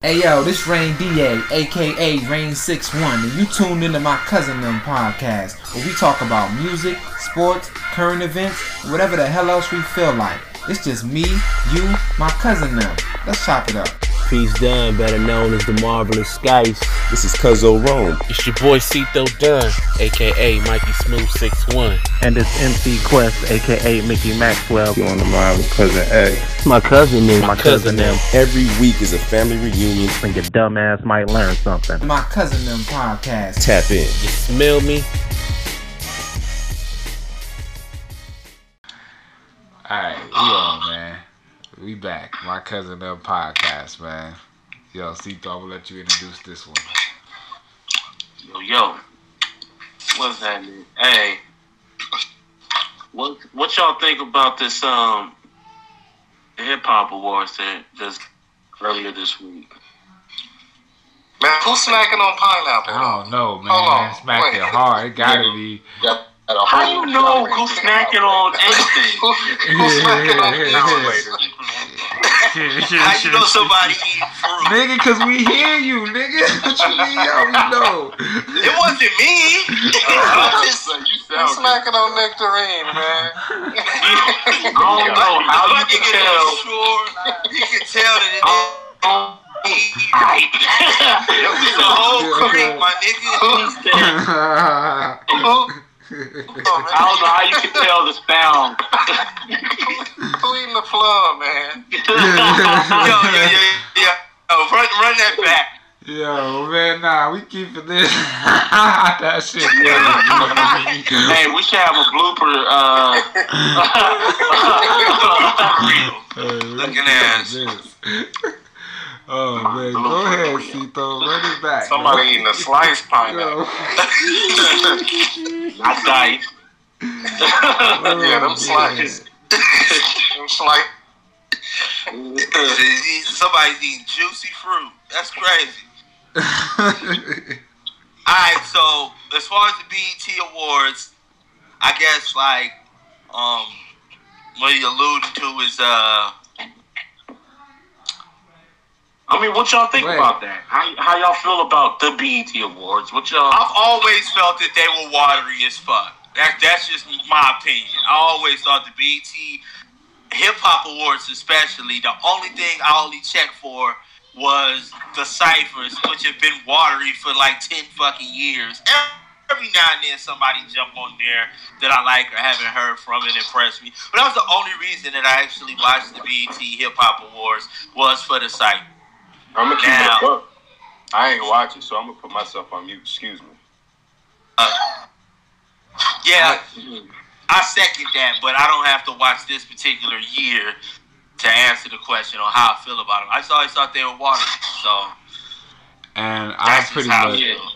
Hey yo, this Rain DA, aka Rain 61, and you tuned into my cousin them podcast, where we talk about music, sports, current events, whatever the hell else we feel like. It's just me, you, my cousin them. Let's chop it up. Peace Dunn, better known as the Marvelous Skice. This is Cuzzo Rome. It's your boy Cito Dunn, aka Mikey Smooth 61. And it's MC Quest, aka Mickey Maxwell. You on the line with Cousin X. My cousin is My cousin them. Every week is a family reunion. And your dumb ass might learn something. My cousin them podcast. Tap in. You smell me? Alright, we on, man. We back. My cousin them podcast, man. Yo, Cito, I'm gonna let you introduce this one. Yo, yo. What's happening? Hey. What what y'all think about this um hip hop awards that just earlier this week? Man, who's smacking on pineapple? I don't know, man. Hold on, Smacked wait. it hard. It gotta be. How do you know who's snacking on anything? Who's smacking on pineapple? How you know somebody eating fruit? Nigga, cause we hear you, nigga. What you mean? How we know? It wasn't me. I'm just, Who's smacking on nectarine, man? I don't know how you can tell. Sure, you can tell that it is. Oh, oh. It's a whole creek, my nigga. Who, I don't know how you can tell the sound. Clean the floor, man? yo, yo, yo, yo, yo, run, run that back. Yo, man, nah, we keeping this. that shit. crazy. Hey, we should have a blooper. Uh, Hey, we Looking ass. This. Oh man, go ahead, Cito. Run it back. Somebody eating a sliced pineapple. Yo. I died. Yeah, them slices. Them slice. Somebody's eating juicy fruit. That's crazy. Alright, so as far as the BET Awards, I guess like um what you alluded to is uh I mean, what y'all think Wait. about that? How, how y'all feel about the BET Awards? What y'all? I've always felt that they were watery as fuck. That, that's just my opinion. I always thought the BET Hip Hop Awards, especially, the only thing I only checked for was the ciphers, which have been watery for like 10 fucking years. Every now and then somebody jump on there that I like or haven't heard from and impress me. But that was the only reason that I actually watched the BET Hip Hop Awards was for the cipher. I'm gonna keep Now- it a buck. I ain't watching, so I'm gonna put myself on mute. Excuse me. Uh, yeah, I second that, but I don't have to watch this particular year to answer the question on how I feel about them. I just always thought they were watery, so And I pretty much, feel.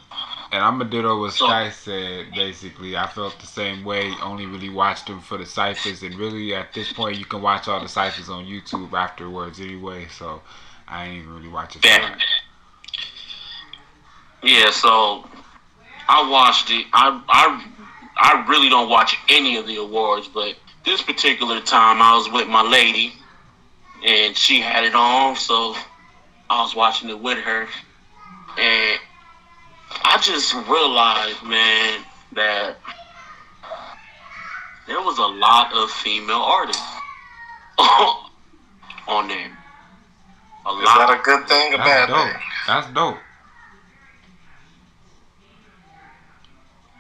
and I'm a ditto what So- Sky said. Basically, I felt the same way. Only really watched them for the ciphers, and really at this point, you can watch all the ciphers on YouTube afterwards anyway. So I ain't really watching. for Yeah. that. Yeah, so I watched it. I I I really don't watch any of the awards, but this particular time I was with my lady, and she had it on, so I was watching it with her, and I just realized, man, that there was a lot of female artists on there. A Is lot. that a good thing or That's bad dope. thing? That's dope.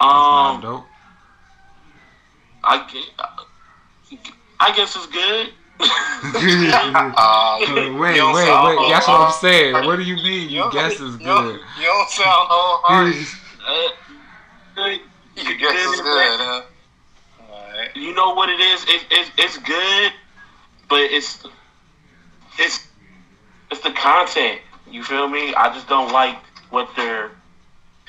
um, That's not dope. I, gue- I guess it's good. Uh, Uh, you wait, wait, sound wait. That's what I'm hard. saying. What do you mean? You You guess is good. You don't sound wholehearted. Uh, You guess it's good, huh? Alright. You know what it is? It, it, it's good, but it's it's it's the content. You feel me? I just don't like what they're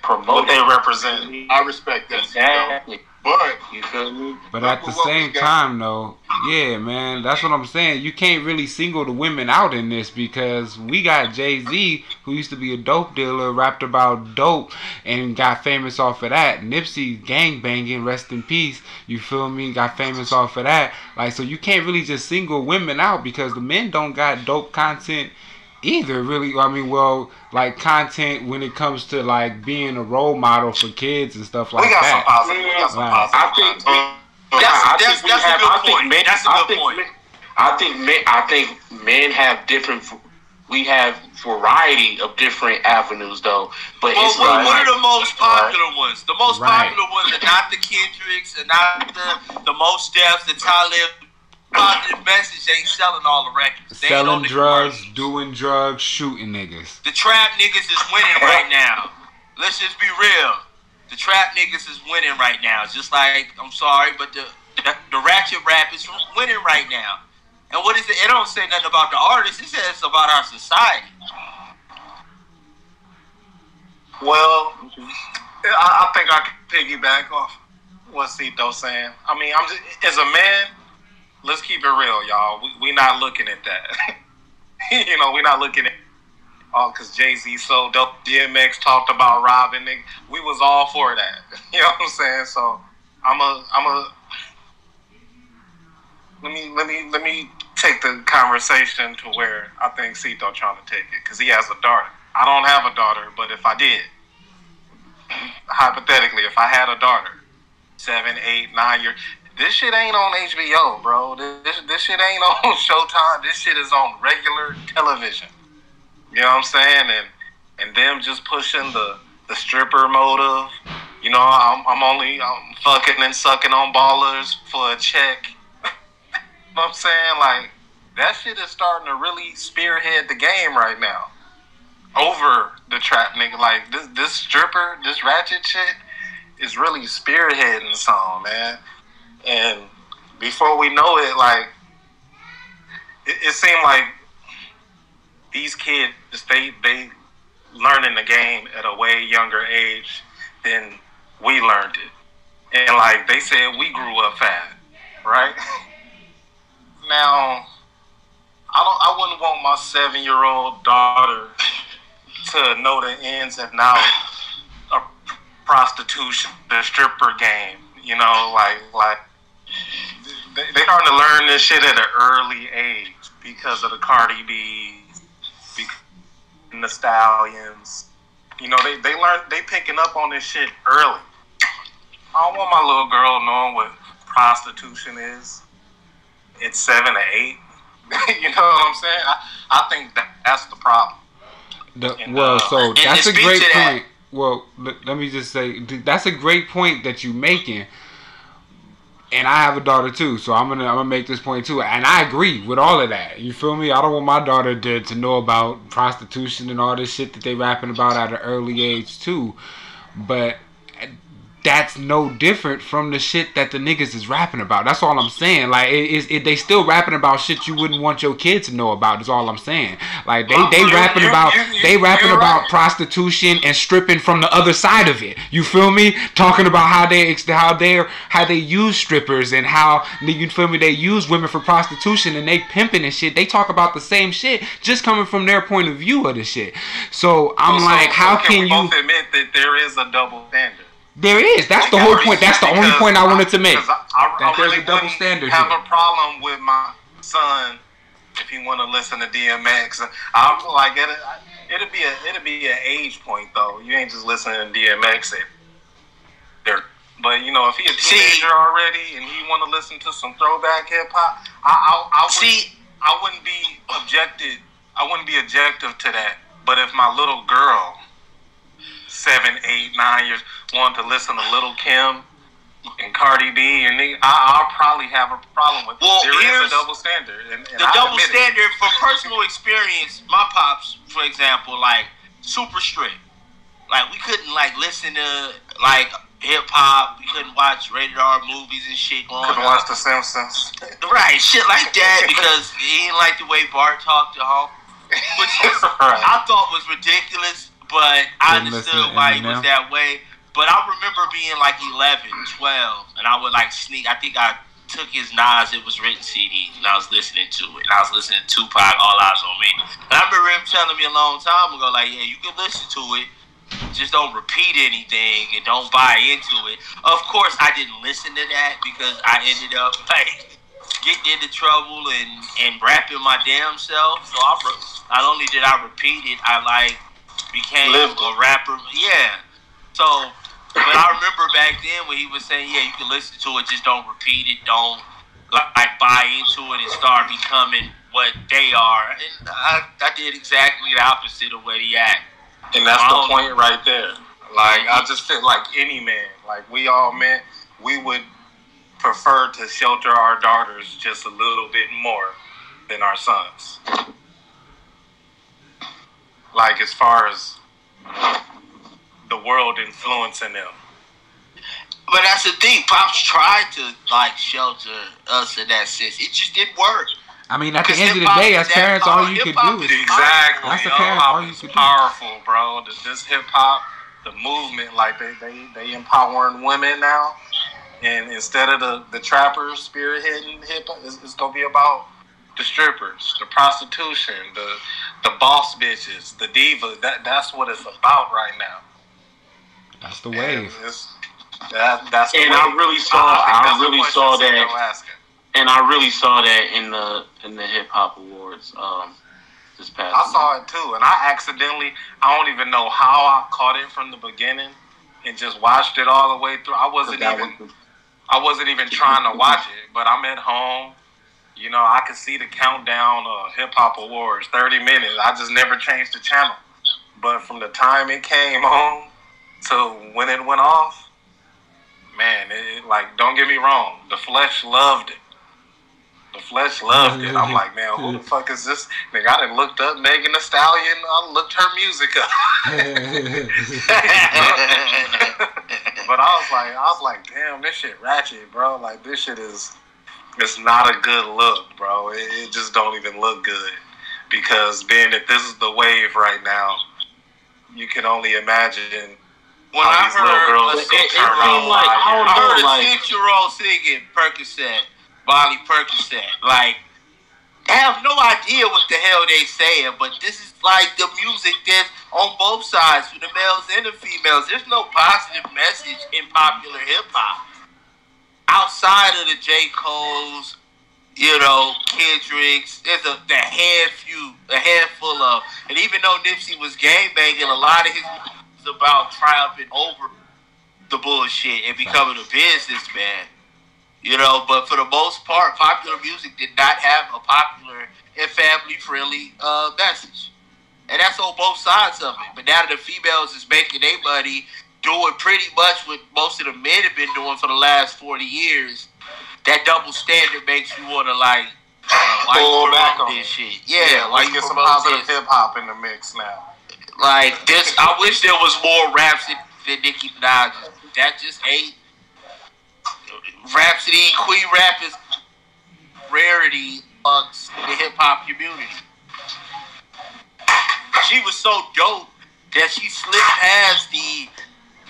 promoting. What they represent. I respect that. Exactly. But You feel me? But at the same time, though, yeah, man, that's what I'm saying. You can't really single the women out in this because we got Jay Z, who used to be a dope dealer, rapped about dope and got famous off of that. Nipsey gang banging, rest in peace. You feel me? Got famous off of that. Like, so you can't really just single women out because the men don't got dope content either really. I mean, well, like content when it comes to like being a role model for kids and stuff like we got that. some positive. We got some Right. positive. I think That's- I that's- think a good point. men- That's a good think point. men- I think men, I think men have different. We have variety of different avenues though, but Well, it's what, like what are the most popular ones? The most Right. popular ones are not the Kendricks and not the the Mos Defs, the Talib. Positive message ain't selling all the records. They Selling the drugs, commercials. doing drugs, shooting niggas. The trap niggas is winning right now. Let's just be real. The trap niggas is winning right now. Just like I'm sorry, but the the, the ratchet rap is winning right now. And what is it? It don't say nothing about the artist. It says about our society. Well, I, I think I can piggyback off what Cito's saying. I mean, I'm just as a man. Let's keep it real, y'all. We we not looking at that. you know, we're not looking at oh, because Jay Z so dope. DMX talked about robbing. We was all for that. You know what I'm saying? So I'm a I'm a. Let me let me let me take the conversation to where I think Cito trying to take it because he has a daughter. I don't have a daughter, but if I did, hypothetically, if I had a daughter, seven, eight, nine years, this shit ain't on HBO, bro. This this shit ain't on Showtime. This shit is on regular television. You know what I'm saying? And and them just pushing the the stripper motive. You know, I'm I'm only I'm fucking and sucking on ballers for a check. you know what I'm saying? Like that shit is starting to really spearhead the game right now over the trap nigga. Like this this stripper, this ratchet shit is really spearheading some man. And before we know it, like it, it seemed like these kids they they learning the game at a way younger age than we learned it. And like they said we grew up fast, right? now I don't I wouldn't want my seven year old daughter to know the ins and outs of prostitution, the stripper game. You know, like like they they starting to learn this shit at an early age because of the Cardi B, and the Stallions. You know, they they learn they picking up on this shit early. I don't want my little girl knowing what prostitution is. It's seven or eight. you know what I'm saying? I, I think that, that's the problem. The, And, well, uh, so that's a great to that- point. Well, let, let me just say that's a great point that you're making. And I have a daughter too, so I'm gonna I'm gonna make this point too. And I agree with all of that. You feel me? I don't want my daughter to, to know about prostitution and all this shit that they rapping about at an early age too. But that's no different from the shit that the niggas is rapping about. That's all I'm saying. Like it is it, they still rapping about shit you wouldn't want your kids to know about. Is all I'm saying. Like they they rapping about they rapping about prostitution and stripping from the other side of it. You feel me? Talking about how they how they how they use strippers and how you feel me? They use women for prostitution and they pimping and shit. They talk about the same shit, just coming from their point of view of the shit. So I'm like, so how can can you? both admit that there is a double standard? There is. That's the whole point. That's the only point I wanted to make. I, I, That I there's really a double wouldn't standard Have here. a problem with my son if he want to listen to DMX. I'm like it. It'll be a it'll be an age point though. You ain't just listening to DMX. It, there. But you know, if he a See- teenager already and he want to listen to some throwback hip hop, I I, I would, See- I wouldn't be objected. I wouldn't be objective to that. But if my little girl seven, eight, nine years want to listen to Lil' Kim and Cardi B, and they, I, I'll probably have a problem with Well. There is a double standard. And, and the I double admit it. standard for personal experience. My pops, for example, like super strict. Like we couldn't like listen to like hip hop. We couldn't watch rated R movies and shit growing Couldn't up. watch The Simpsons. Right, shit like that because he didn't like the way Bart talked to home, which Right. I thought was ridiculous, but I understood why he was Eminem. that way. But I remember being like 11, 12, and I would like sneak. I think I took his Nas, it was written CD, and I was listening to it. And I was listening to Tupac, All Eyez on Me. And I remember him telling me a long time ago, like, yeah, you can listen to it, just don't repeat anything and don't buy into it. Of course, I didn't listen to that because I ended up like getting into trouble and and rapping my damn self. So I not only did I repeat it, I like became Lived a rapper. Yeah. So, but I remember back then when he was saying, yeah, you can listen to it, just don't repeat it, don't like, buy into it and start becoming what they are. And I, I did exactly the opposite of what he act. And that's the point right there. Like I just feel like any man, like we all men, we would prefer to shelter our daughters just a little bit more than our sons. Like as far as the world influencing them. But that's the thing. Pops tried to like shelter us in that sense. It just didn't work. I mean, at the end of the day, as parents, all you could do is is Exactly. That's the yo. parents, all you It's could do. powerful, bro. This, this hip hop, the movement, like they, they they empowering women now, and instead of the the trappers spearheading hip hop, it's, it's gonna be about the strippers, the prostitution, the the boss bitches, the diva. That that's what it's about right now. That's the And wave. it's- that, that's the And I really saw- think I really saw that. and I really saw that in the in the hip hop awards um, this past. I saw it too, and I accidentally, I don't even know how I caught it from the beginning and just watched it all the way through. I wasn't even, was I wasn't even trying to watch it, but I'm at home. You know, I could see the countdown of hip hop awards, 30 minutes. I just never changed the channel. But from the time it came on to when it went off, man, it, like, don't get me wrong, the flesh loved it. The flesh loved it. I'm like, man, who the fuck is this? Nigga, I done looked up Megan Thee Stallion. I looked her music up. but I was like, I was like, damn, this shit ratchet, bro. Like this shit is, it's not a good look, bro. It, it just don't even look good because being that this is the wave right now, you can only imagine When how I these little heard girls a will six turn year out. old, like, I don't I know, heard a like- six year old singing Percocet, Molly Percocet. Like, I have no idea what the hell they saying, but this is like the music that's on both sides for the males and the females. There's no positive message in popular hip hop outside of the J Cole's, you know, Kendrick's. There's a the hand few, a handful of, and even though Nipsey was gang banging, a lot of his was about triumphing over the bullshit and becoming a businessman. You know, but for the most part, popular music did not have a popular and family friendly uh, message. And that's on both sides of it. But now that the females is making their money doing pretty much what most of the men have been doing for the last 40 years, that double standard makes you want to, like, uh, why Pull back on this shit? Yeah, let's you get some positive hip hop in the mix now. Like this, I wish there was more raps than, than Nicki Minaj. That just ain't Rapsody. Queen rap is rarity amongst the hip hop community. She was so dope that she slipped past the.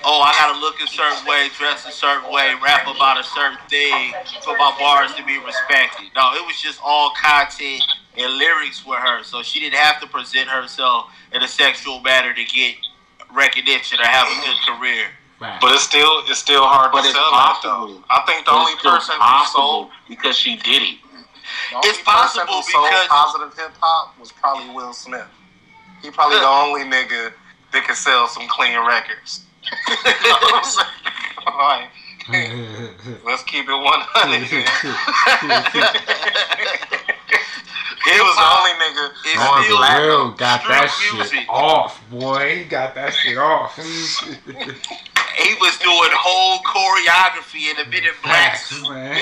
Oh, I gotta look a certain way, dress a certain way, rap about a certain thing for my bars to be respected. No, it was just all content and lyrics with her, so she didn't have to present herself in a sexual manner to get recognition or have a good career. But it's still it's still hard But to it's sell that possible. though. I think the But only person who possible sold because she did it. the only It's person possible who sold because- positive hip hop was probably Will Smith. He probably the only nigga that can sell some clean records. You know what I'm saying? Like, let's keep it 100. he was the only nigga It's going still black. Real got that street shit music. off, boy. He got that shit off. He was doing whole choreography in the Men in Black Facts, suit man.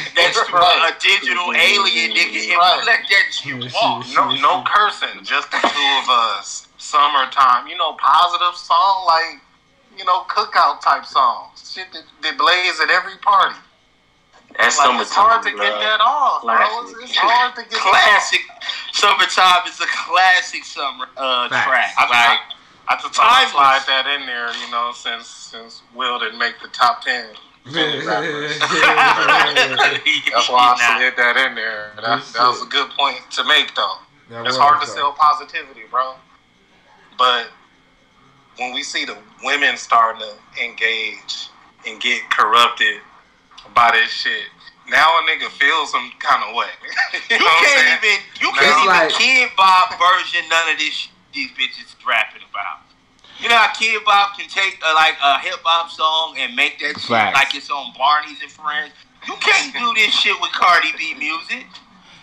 Right. a digital alien nigga and Right. we let that shit walk. No, no cursing, just the two of us. Summertime, you know, positive song like, you know, cookout type songs. Shit that, that blaze at every party. That's Like, summertime. it's hard to bro. get that off, bro. It's, it's hard to get Classic. Summertime is a classic summer uh, Facts. track. I, Like, I, I just I'd slide that in there, you know, since since Will didn't make the top ten. That's why I slid that in there. That, that was a good point to make, though. That It's hard to sell positivity, bro. But when we see the women starting to engage and get corrupted by this shit, now a nigga feels some kind of way. you, You can't even you No. can't even like- Kidz Bop version none of this these bitches rapping about. You know how Kidz Bop can take a, like a hip hop song and make that shit Facts. like it's on Barney's and Friends. You can't do this shit with Cardi B music.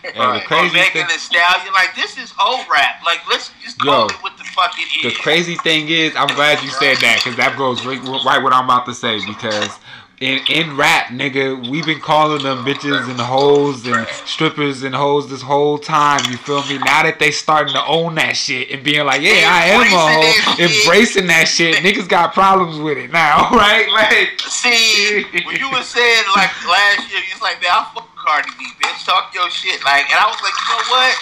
And the Or crazy Megan thing, Thee Stallion. Like this is whole rap. Like let's just call Yo, it what the the crazy thing is, I'm glad you said that because that goes right, right what I'm about to say. Because in in rap, nigga, we've been calling them bitches and hoes and strippers and hoes this whole time. You feel me? Now that they starting to own that shit and being like, yeah, I am a hoe, embracing that shit. Niggas got problems with it now, right? Like, See, when you were saying like last year, you was like, man, I fuck Cardi B, bitch. Talk your shit. Like, and I was like, you know what?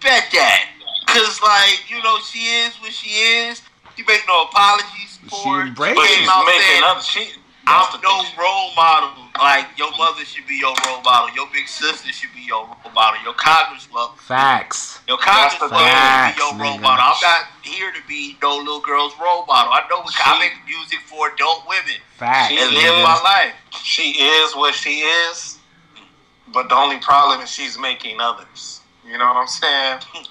Bet that. Cause like, you know, she is what she is. She make no apologies for it. embraced But it. she's I'm making saying, other she. I'm no role model. Like your mother should be your role model. Your big sister should be your role model. Your congresswoman, facts. your That's the congresswoman should be your role nigga. model. I'm not here to be no little girl's role model. I know I make music for adult women Facts. She and is live my life. She is what she is, but the only problem is she's making others. You know what I'm saying?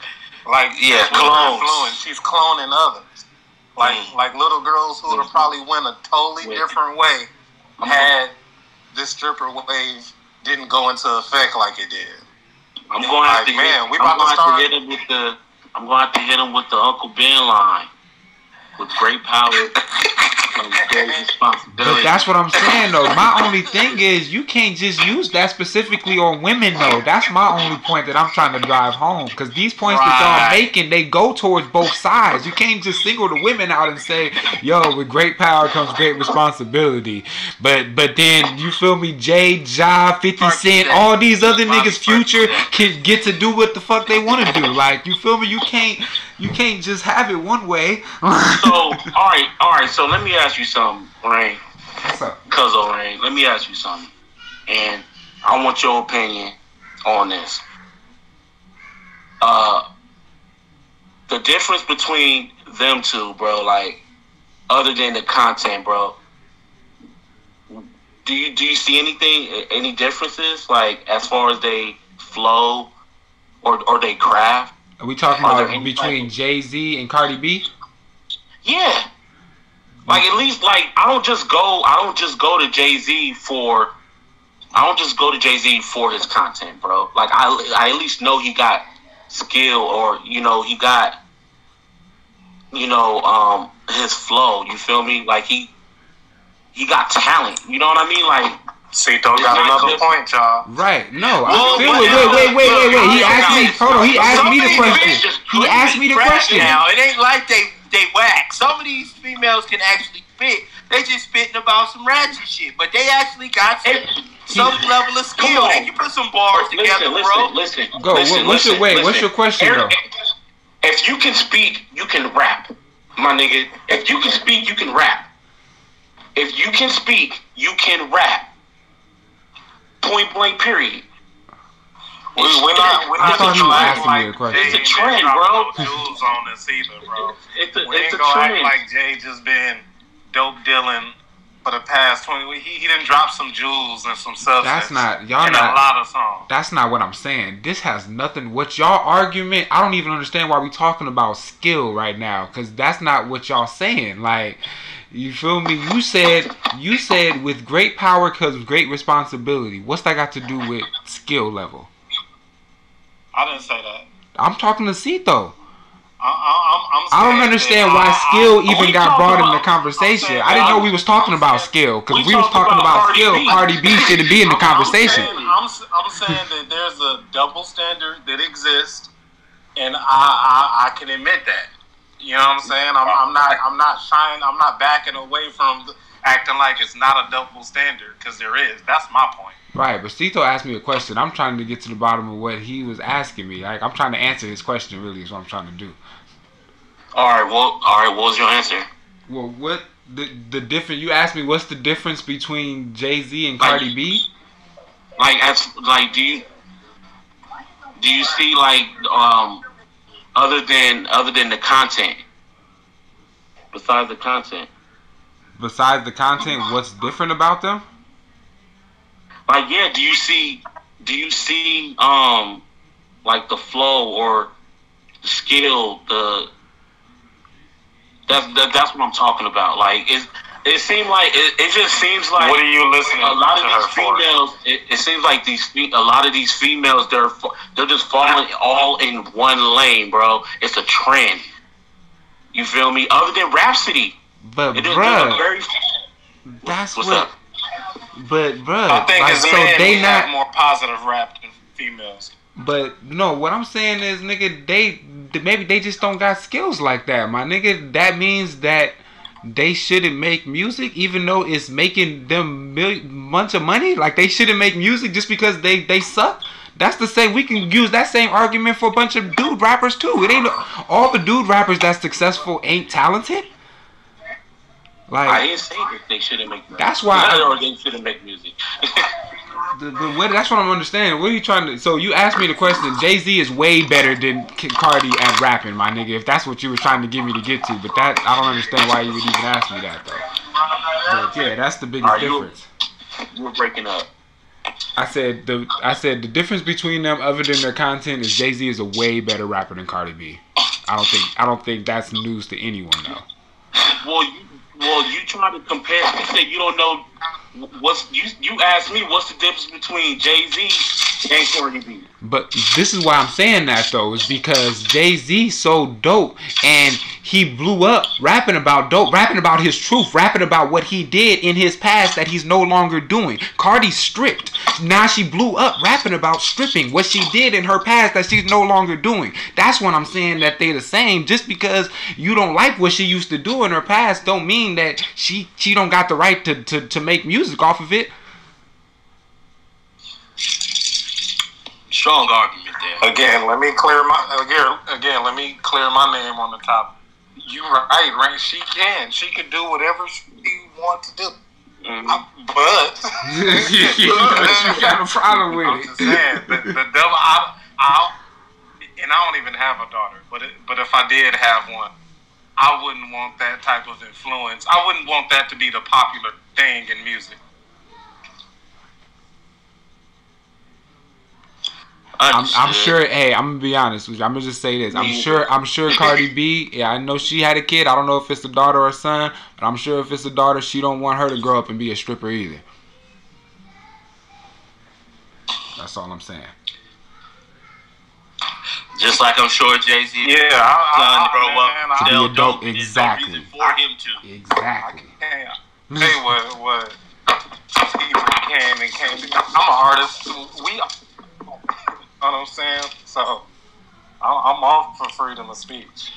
Like Yeah, clones. influence, She's cloning others. Like Mm. like little girls who would have probably went a totally Wait. different way had this stripper wave didn't go into effect like it did. I'm going to have to Like, man, hit, we I'm about to start- hit him with the I'm going to have to hit him with the Uncle Ben line. With great power comes great responsibility. But that's what I'm saying though. My only thing is you can't just use that specifically on women though. That's my only point that I'm trying to drive home. Cause these points that y'all Right. making, they go towards both sides. You can't just single the women out and say, yo, with great power comes great responsibility. But but then you feel me, Jay, Ja, 50 Cent, all these other niggas future can get to do what the fuck they wanna do. Like you feel me? You can't you can't just have it one way. so, all right, all right. So let me ask you something, Rain. What's up? Cuzzo Rain. Let me ask you something, and I want your opinion on this. Uh, the difference between them two, bro. Like, other than the content, bro. Do you do you see anything, any differences, like as far as they flow, or or they craft? Are we talking Are about between Jay Z and Cardi B? Yeah. Like at least like I don't just go I don't just go to Jay Z for I don't just go to Jay Z for his content, bro. Like I I at least know he got skill or you know he got you know um his flow. You feel me? Like he he got talent. You know what I mean? Like Cito got It's not another point, y'all. Right. No. Well, I feel but- it. Wait, wait, wait, wait, wait. He asked me. Hold on. He asked me the question. He asked me the question. Now it ain't like they they whack. Some of these females can actually spit. They just spitting about some ratchet shit, but they actually got some, some level of skill. on. They can put some bars together, listen, bro. listen, listen. Go. Listen, What- what's your- wait, what's your question, Every- though? If you can speak, you can rap, my nigga. If you can speak, you can rap. If you can speak, you can rap. Point blank. Period. We, we're not, we're I not thought he was gonna asking act me a question. It's a trend, bro. dropping jewels on this either, bro. It's a, We it's ain't a gonna trend. act like Jay just been dope dealing for the past twenty. He, he didn't drop some jewels and some substance. That's not. Y'all in not. a lot of songs. That's not what I'm saying. This has nothing. What y'all argument? I don't even understand why we talking about skill right now. Cause that's not what y'all saying. Like, you feel me? You said you said with great power comes great responsibility. What's that got to do with skill level? I didn't say that. I'm talking to Cito. I, I, I'm, I'm I don't understand why I- skill even got brought in the conversation. I didn't know we was talking I'm about saying- skill because we we was talking about about skill. B. Cardi B shouldn't be in the I'm- I'm conversation. saying- I'm, I'm saying that there's a double standard that exists, and I, I I can admit that. You know what I'm saying? I'm, I'm not I'm not shying. I'm not backing away from acting like it's not a double standard because there is. That's my point. Right, but Cito asked me a question. I'm trying to get to the bottom of what he was asking me. Like I'm trying to answer his question. Really, is what I'm trying to do. All right. Well, all right. What was your answer? Well, what the the different? You asked me what's the difference between Jay Z and Cardi B? Like, as like, do you do you see like um other than other than the content, besides the content? Besides the content, what's different about them? like yeah, do you see do you see um like the flow or the skill, the that's that, that's what I'm talking about. Like it it seemed like it, it just seems like What are you listening a lot to of her these for? females. It, it seems like these fe- a lot of these females they're they're just falling all in one lane, bro. It's a trend. You feel me? Other than Rapsody, But it is bruh, very. that's What's what. up? But bruh, I think like, so men, they not. more positive rap than females. But no, what I'm saying is, nigga, they maybe they just don't got skills like that, my nigga. That means that they shouldn't make music, even though it's making them mil- bunch of money. Like they shouldn't make music just because they they suck. That's the same. We can use that same argument for a bunch of dude rappers too. It ain't all the dude rappers that's successful ain't talented. Like I ain't saying that they shouldn't make. music. That's why I- or they shouldn't make music. The, the, what, that's what I'm understanding. What are you trying to? So you asked me the question. Jay Z is way better than Cardi at rapping, my nigga. If that's what you were trying to get me to get to, but that I don't understand why you would even ask me that though. But yeah, that's the biggest Are difference. you were breaking up. I said the I said the difference between them, other than their content, is Jay Z is a way better rapper than Cardi B. I don't think I don't think that's news to anyone though. Well, you well you try to compare. You said you don't know what's you. You asked me what's the difference between Jay Z and Cardi B. But this is why I'm saying that though, is because Jay Z so dope and he blew up rapping about dope, rapping about his truth, rapping about what he did in his past that he's no longer doing. Cardi stripped. Now she blew up rapping about stripping, what she did in her past that she's no longer doing. That's when I'm saying that they're the same. Just because you don't like what she used to do in her past don't mean that she she don't got the right to, to, to make music off of it. Strong argument there. Again, let me clear my again. Again, let me clear my name on the top. You right, right? She can. She can do whatever she want to do. Mm-hmm. I- but you got a problem with I'm it. just saying the, the devil. I, I and I don't even have a daughter, but it, but if I did have one, I wouldn't want that type of influence. I wouldn't want that to be the popular thing in music. I'm, I'm sure. Hey, I'm gonna be honest with you. I'm gonna just say this. I'm sure. I'm sure Cardi B. Yeah, I know she had a kid. I don't know if it's a daughter or a son, but I'm sure if it's a daughter, she don't want her to grow up and be a stripper either. That's all I'm saying. Just like I'm sure Jay Z Yeah, I- son I- grow man, up I- still To be a dope, dope. No exactly. for him to. Exactly. can't say what what Steve can and can't. I'm an artist. We, you know what I'm saying? So I'm I'm all for freedom of speech.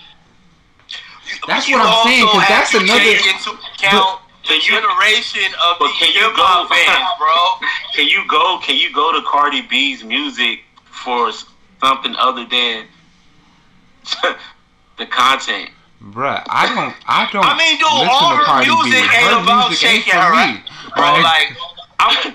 That's You what I'm saying. Cause that's to another. take into account the generation of But the can you hip hop go- fans, bro. Can you go? Can you go to Cardi B's music for something other than the content? Bruh, I don't. I don't. I mean, dude, all her music ain't about music shaking her ass, bro. Like, I'm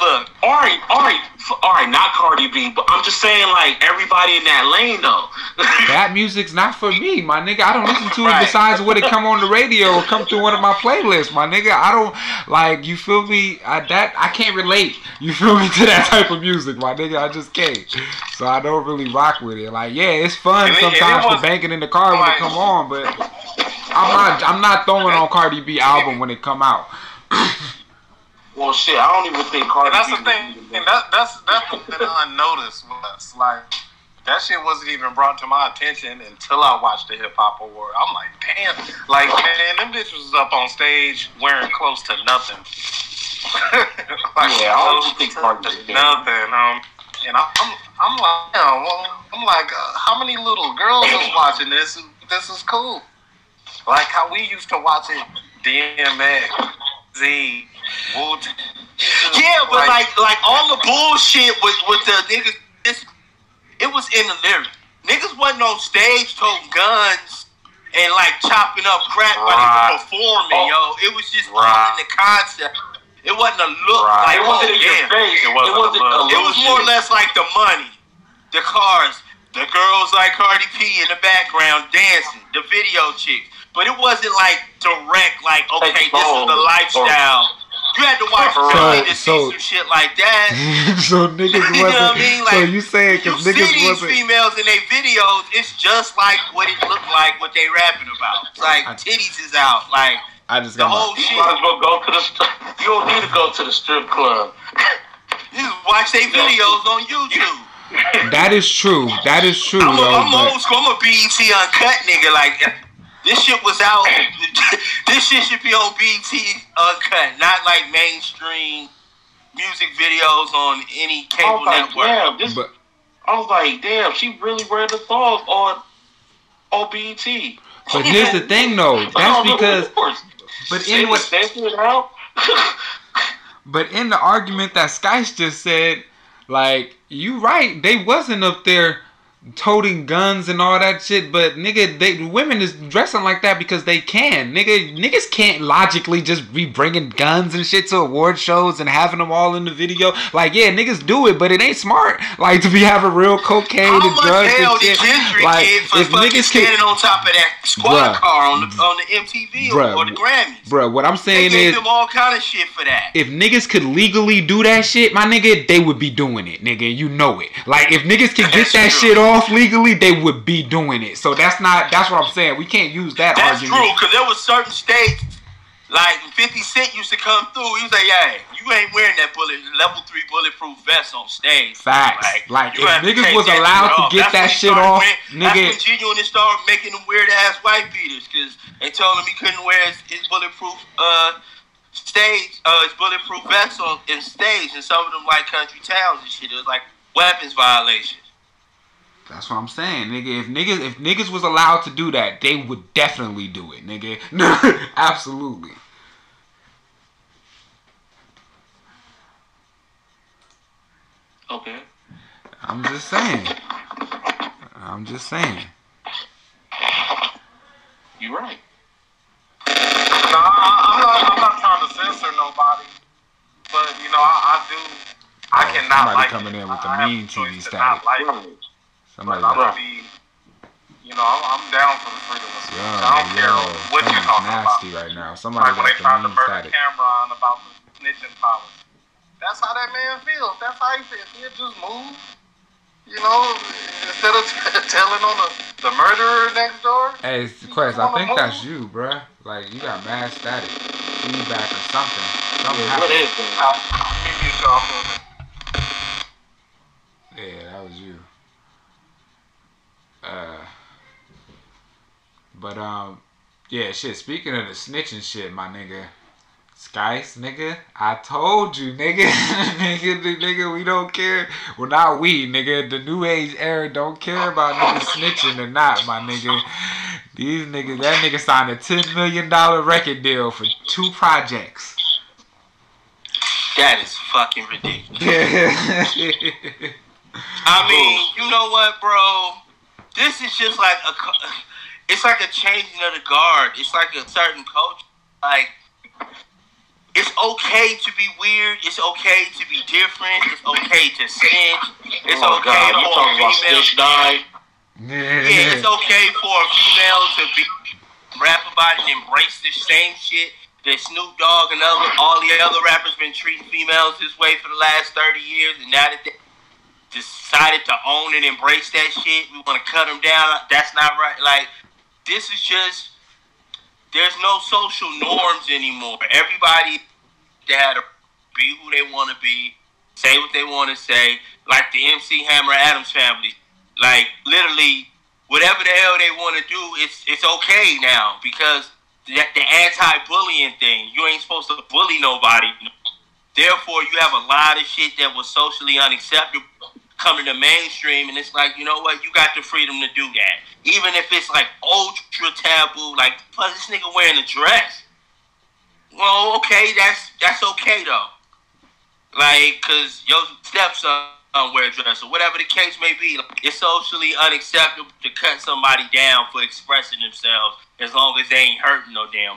look. All right, all right, f- all right. Not Cardi B, but I'm just saying, like everybody in that lane, though. That music's not for me, my nigga. I don't listen to it besides when it come on the radio or come through one of my playlists, my nigga. I don't like you feel me. I that I can't relate. You feel me to that type of music, my nigga. I just can't. So I don't really rock with it. Like yeah, it's fun And it- it sometimes to bank it in the car when like- it come on, but I'm not I'm not throwing on Cardi B album when it come out. well, shit, I don't even think Cardi And that's B. the thing. And that, that's that's the thing that I noticed was like that shit wasn't even brought to my attention until I watched the Hip Hop Award. I'm like, damn, like man, them bitches was up on stage wearing close to nothing. like, Yeah, I don't close think to Cardi nothing. Um, and I, I'm I'm like, damn, well, I'm like, uh, how many little girls is watching this? This is cool. Like how we used to watch it, DMX, Z, Wu. Yeah, but like, like all the bullshit with with the niggas, this, it was in the lyrics. Niggas wasn't on stage toting guns and like chopping up crap while they Right. were performing, yo. It was just all Right. in the concept. It wasn't a look Right. like It wasn't oh, in your face. It wasn't It wasn't a look. It was more or less like the money, the cars, the girls like Cardi B in the background dancing, the video chicks. But it wasn't like direct, like okay, this is the Exposed. lifestyle You had to watch So- Philly to so- see some shit like that. so niggas wasn't. You know what I mean? so you saying You because see niggas these wasn't. females in their videos, it's just like what it looked like, what they rapping about. It's like titties is out, like I just the got whole my. You shit. might as well go to the. St- you don't need to go to the strip club. You just watch their videos on YouTube. That is true. That is true, I'm, a, though. I'm but- old school. I'm a BET uncut nigga. Like this shit was out. this shit should be on BT uncut, uh, not like mainstream music videos on any I cable was like, network. damn, this. But I was like, damn, she really wearing the thongs on on BET. but here's the thing, though. That's because. But in what censor it. But in the argument that Skice just said, like, you right, they wasn't up there toting guns and all that shit, but nigga, they women is dressing like that because they can. Nigga, niggas can't logically just be bringing guns and shit to award shows and having them all in the video. Like, yeah, niggas do it, but it ain't smart. Like to be having real cocaine How and much drugs hell and shit. Kendrick Like, if niggas standing can, on top of that squad Bruh. car on the on the MTV Bruh. or the Grammys? bruh, what I'm They saying gave is. them all kind of shit for that. if niggas could legally do that shit, my nigga, they would be doing it, nigga. You know it. Like if niggas could get That's that true. shit off legally, they would be doing it. So that's not. That's what I'm saying. We can't use that That's argument. true, because there was certain states, like 50 Cent used to come through. He was like, "Yeah, you ain't wearing that bullet level three bulletproof vest on stage." Facts. Like, you if niggas was allowed to get that shit off, wearing- nigga- That's when G-Unit started making them weird ass white beaters, because they told him he couldn't wear his, his bulletproof uh stage, uh his bulletproof vest on in stage, in some of them like country towns and shit. It was like weapons violations. That's what I'm saying, nigga. If niggas, if niggas was allowed to do that, they would definitely do it, nigga. Absolutely. Okay. I'm just saying. I'm just saying. You're right. No, I, I'm not. I'm not trying to censor nobody, but you know, I, I do. I Oh, cannot somebody like coming it. in with the I mean TV to static. Not like it. Somebody. But I'm gonna be. You know, I'm, I'm down for the freedom of speech. Yo, I don't care what you're someone's talking about. right now. Somebody Like when they tried to mean murder static. Cam'ron about the snitching policy. That's how that man feels. That's how he feels. He'll just move. You know, instead of telling on the, the murderer next door. Hey, Quest, I think that's you, bruh. Like, you got mad static. Feedback or something. Something What happened. is that? I'll, I'll give you a call for a minute. Yeah, that was you. Uh, but um, yeah, shit. Speaking of the snitching shit, my nigga, Skice, nigga, I told you, nigga, nigga, nigga, we don't care. Well, not we, nigga. The new age era don't care about niggas snitching or not, my nigga. These niggas, that nigga signed a ten million dollar record deal for two projects. That is fucking ridiculous. I mean, you know what, bro? This is just like a, it's like a changing of the guard. It's like a certain culture. Like, it's okay to be weird. It's okay to be different. It's okay to snitch. It's oh okay God, you for a talking about female. Stitch Die? Yeah, it's okay for a female to be rap about it and embrace the same shit that Snoop Dogg and other, all the other rappers been treating females this way for the last 30 years, and now that they decided to own and embrace that shit, we want to cut them down. That's not right. Like, this is just, there's no social norms anymore. Everybody they had to be who they want to be, say what they want to say, like the MC Hammer Addams Family. Like literally, whatever the hell they want to do, it's it's okay now because the, the anti-bullying thing. You ain't supposed to bully nobody. Therefore, you have a lot of shit that was socially unacceptable coming to mainstream, and it's like, you know what? You got the freedom to do that, even if it's like ultra taboo. Like, plus this nigga wearing a dress. Well, okay, that's that's okay though. Like, cause your stepson wear a dress or whatever the case may be. It's socially unacceptable to cut somebody down for expressing themselves as long as they ain't hurting no damn.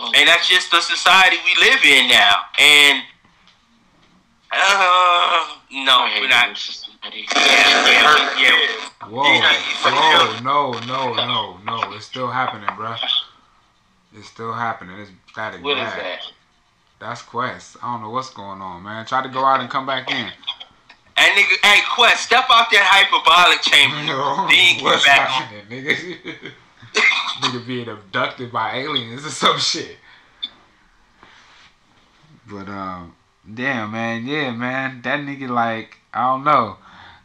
And that's just the society we live in now. And uh, no, we're not. Yeah, yeah, yeah. Whoa, whoa, no, no, no, no. It's still happening, bruh. It's still happening. It's static What is that? That's Quest. I don't know what's going on, man. Try to go out and come back in. And nigga, hey Quest, step out that hyperbolic chamber. nigga. then get What's back on. nigga? nigga being abducted by aliens or some shit. But um, damn man, yeah man, that nigga like I don't know.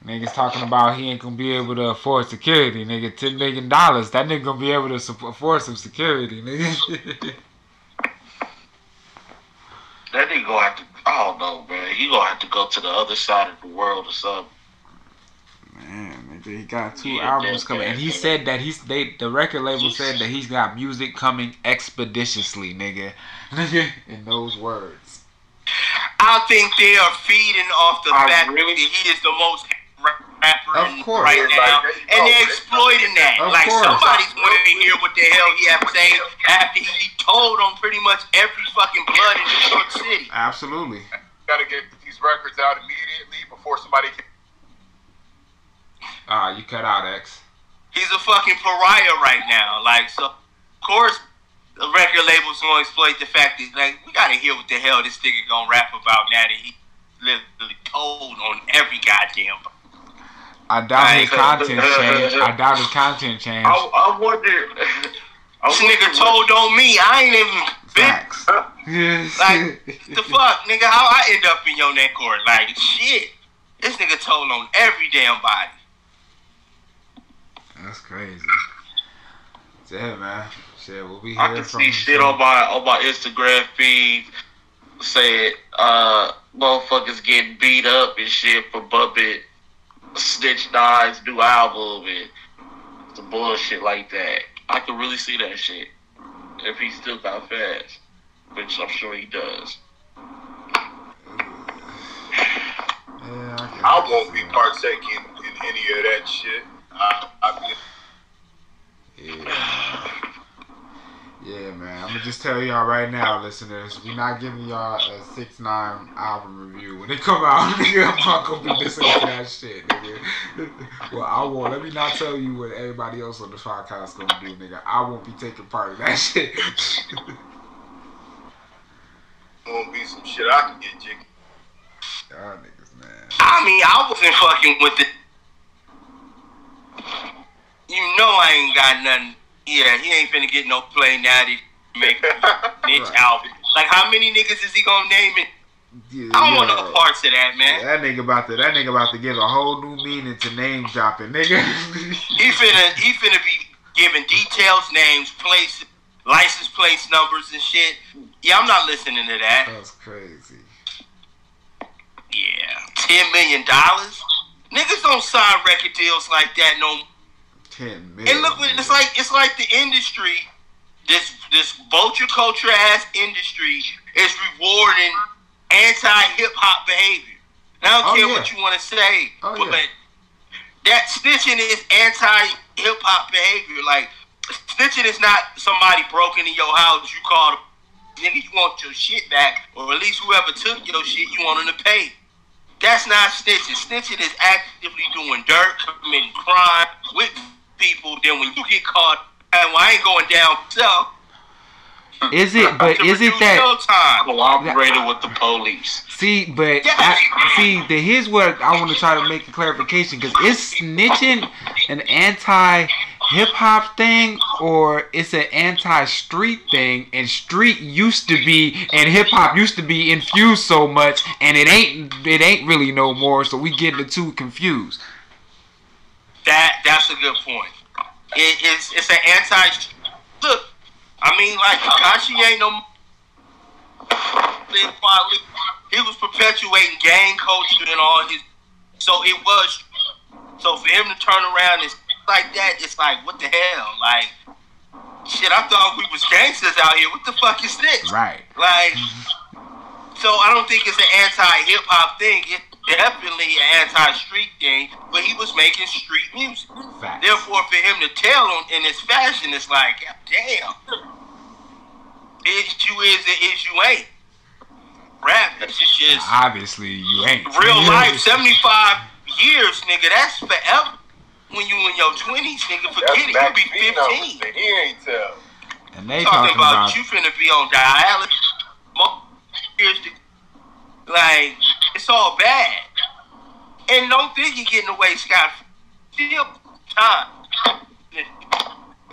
Niggas talking about he ain't gonna be able to afford security, nigga. Ten million dollars, that nigga gonna be able to sup- afford some security, nigga. That nigga gonna have to. I don't know, man. He gonna have to go to the other side of the world or something. Man, nigga, he got two Yeah, albums coming, and he said that he's they the record label said that he's got music coming expeditiously, nigga. Nigga, in those words. I think they are feeding off the I fact really- that he is the most rapper Of course. right now, they- and oh, they're exploiting that. Of like course. somebody's wanting to hear what the hell he has to say after he told on pretty much every fucking blood in New York City. Absolutely. Gotta get these records out immediately before somebody can. Ah, you cut out X. He's a fucking pariah right now. Like so, of course. The record label's gonna exploit the fact that like we gotta hear what the hell this nigga gonna rap about now that he literally told on every goddamn I doubt his uh, content uh, uh, changed. I doubt his content changed. I, I wonder. I This wonder nigga told on me. I ain't even been. Facts. Like, the fuck, nigga? How I end up in your neck court? Like, shit. This nigga told on every damn body. That's crazy. Yeah, man. Shit, we'll be here I can from see shit on my on my Instagram feed saying uh motherfuckers getting beat up and shit for bumping Snitch Nine's new album and some bullshit like that. I can really see that shit if he still got fast, which I'm sure he does. Yeah, I, I won't be partaking in any of that shit. I, I be Yeah. Yeah, man. I'm gonna just tell y'all right now, listeners, we're not giving y'all a six nine album review when it come out. Nigga, I'm not gonna be to that shit, nigga. well, I won't. Let me not tell you what everybody else on the podcast gonna do, nigga. I won't be taking part in that shit. gonna be some shit I can get jiggy. y'all niggas, man. I mean, I wasn't fucking with it. You know I ain't got nothing. Yeah, he ain't finna get no play now that he make a niche Right. album. Like, how many niggas is he gonna name it? Yeah, I don't want yo. no parts of that, man. That nigga about to that nigga about to give a whole new meaning to name dropping, nigga. He finna he finna be giving details, names, places, license plates, numbers, and shit. Yeah, I'm not listening to that. That's crazy. Yeah, ten million dollars. Niggas don't sign record deals like that no. Ten. And look, it's like. It's like the industry, this this vulture culture ass industry is rewarding anti hip hop behavior. And I don't Oh, care yeah. what you want to say, Oh, but yeah. that snitching is anti hip hop behavior. Like snitching is not somebody broken in your house. You call the nigga, you want your shit back, or at least whoever took your shit, you want them to pay. That's not snitching. Snitching is actively doing dirt, committing crime with people. Then when you get caught, and well, I ain't going down myself. Is it? But is it that? your time? Cooperated with the police. See, but Yeah. I, see, the, here's what I want to try to make a clarification because is snitching an anti hip hop thing or it's an anti street thing? And street used to be and hip hop used to be infused so much, and it ain't it ain't really no more. So we get the two confused. That that's a good point. It, it's it's an anti. Look, I mean, like Tekashi ain't no. He was perpetuating gang culture and all his. So it was. So for him to turn around and like that, it's like what the hell? Like, shit, I thought we was gangsters out here. What the fuck is this? Right. Like, so I don't think it's an anti hip hop thing. It's definitely an anti street thing. But he was making street music. Facts. Therefore, for him to tell him in this fashion, it's like, damn. Is you is it is you ain't. Rap, this is just Obviously, you ain't real life. Seventy five years, nigga. That's forever. When you in your twenties, nigga, forget it. You Max be B numbers fifteen. he ain't tell. And they Talking talking about about you finna be on dialysis. Mo- Like it's all bad. And don't think you're getting away scot still time.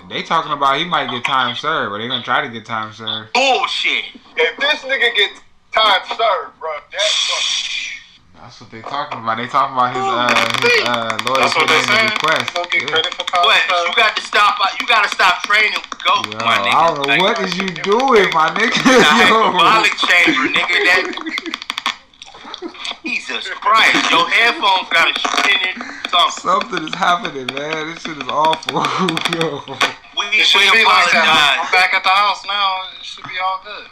They talking about he might get time served, but they gonna try to get time served. Bullshit. If this nigga gets time served, bro, that's That's what they talking about. They talking about his uh his uh lawyer That's what putting they in the saying? request. Don't get Yeah. credit for time But served. you got to stop. You got to stop training goat, Yo, my nigga. I don't know Like, what is you doing, my nigga. The Yo. hyperbolic chamber, nigga. That Jesus Christ, your headphones got a shit in. Something. Something is happening, man. This shit is awful. Yo. We, It should we be like that. I'm back at the house now. It should be all good.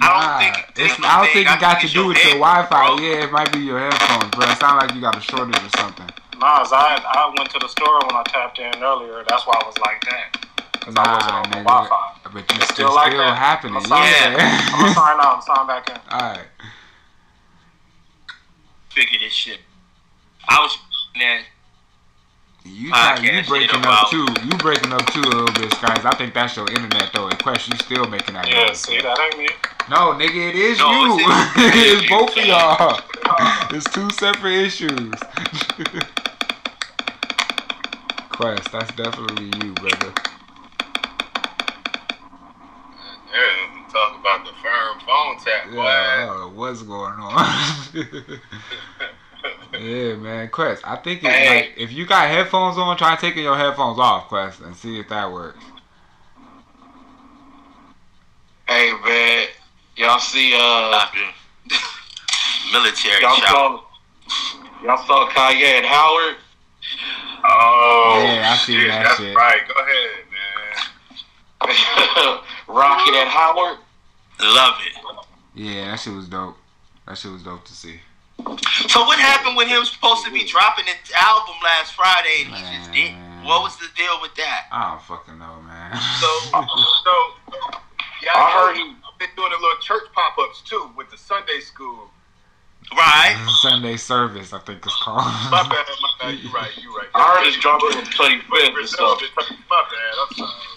I don't think it's, it's I don't think it got think to do with your Wi-Fi. bro. Yeah, it might be your headphones, bro. It sound like you got a shortage or something. Nah, I, I went to the store when I tapped in earlier. That's why I was like that. Because I wasn't on the nigga. Wi-Fi. But you It's still, still like still that. happening. I'm sorry. Yeah. I'm gonna sign out and sign back in. All right. Figure this shit. I was that. You try, you breaking up too. You breaking up too a little bit, guys. I think that's your internet though. In question, you still making that Yeah, noise. see, that ain't me. No, nigga, it is No, you. it's- it's both of y'all. It's two separate issues. Quest, that's definitely you, brother. Yeah, talk about the firm phone tap. Yeah, I what's going on? yeah, man, Quest. I think it's Hey. like if you got headphones on, try taking your headphones off, Quest, and see if that works. Hey man, y'all see uh Military y'all shout. saw y'all saw Kanye and Howard. Oh, Yeah, I see shit, that that's shit. right. Go ahead, man. Rocket and Howard. Love it. Yeah, that shit was dope. That shit was dope to see. So what happened with him supposed to be dropping his album last Friday and he just didn't? What was the deal with that? I don't fucking know, man. So, so yeah, I I heard heard been doing a little church pop ups too with the Sunday school. Right? Sunday service, I think it's called. My bad, my bad. You right, you right. I heard it's dropping on the 25th or My bad. I'm sorry.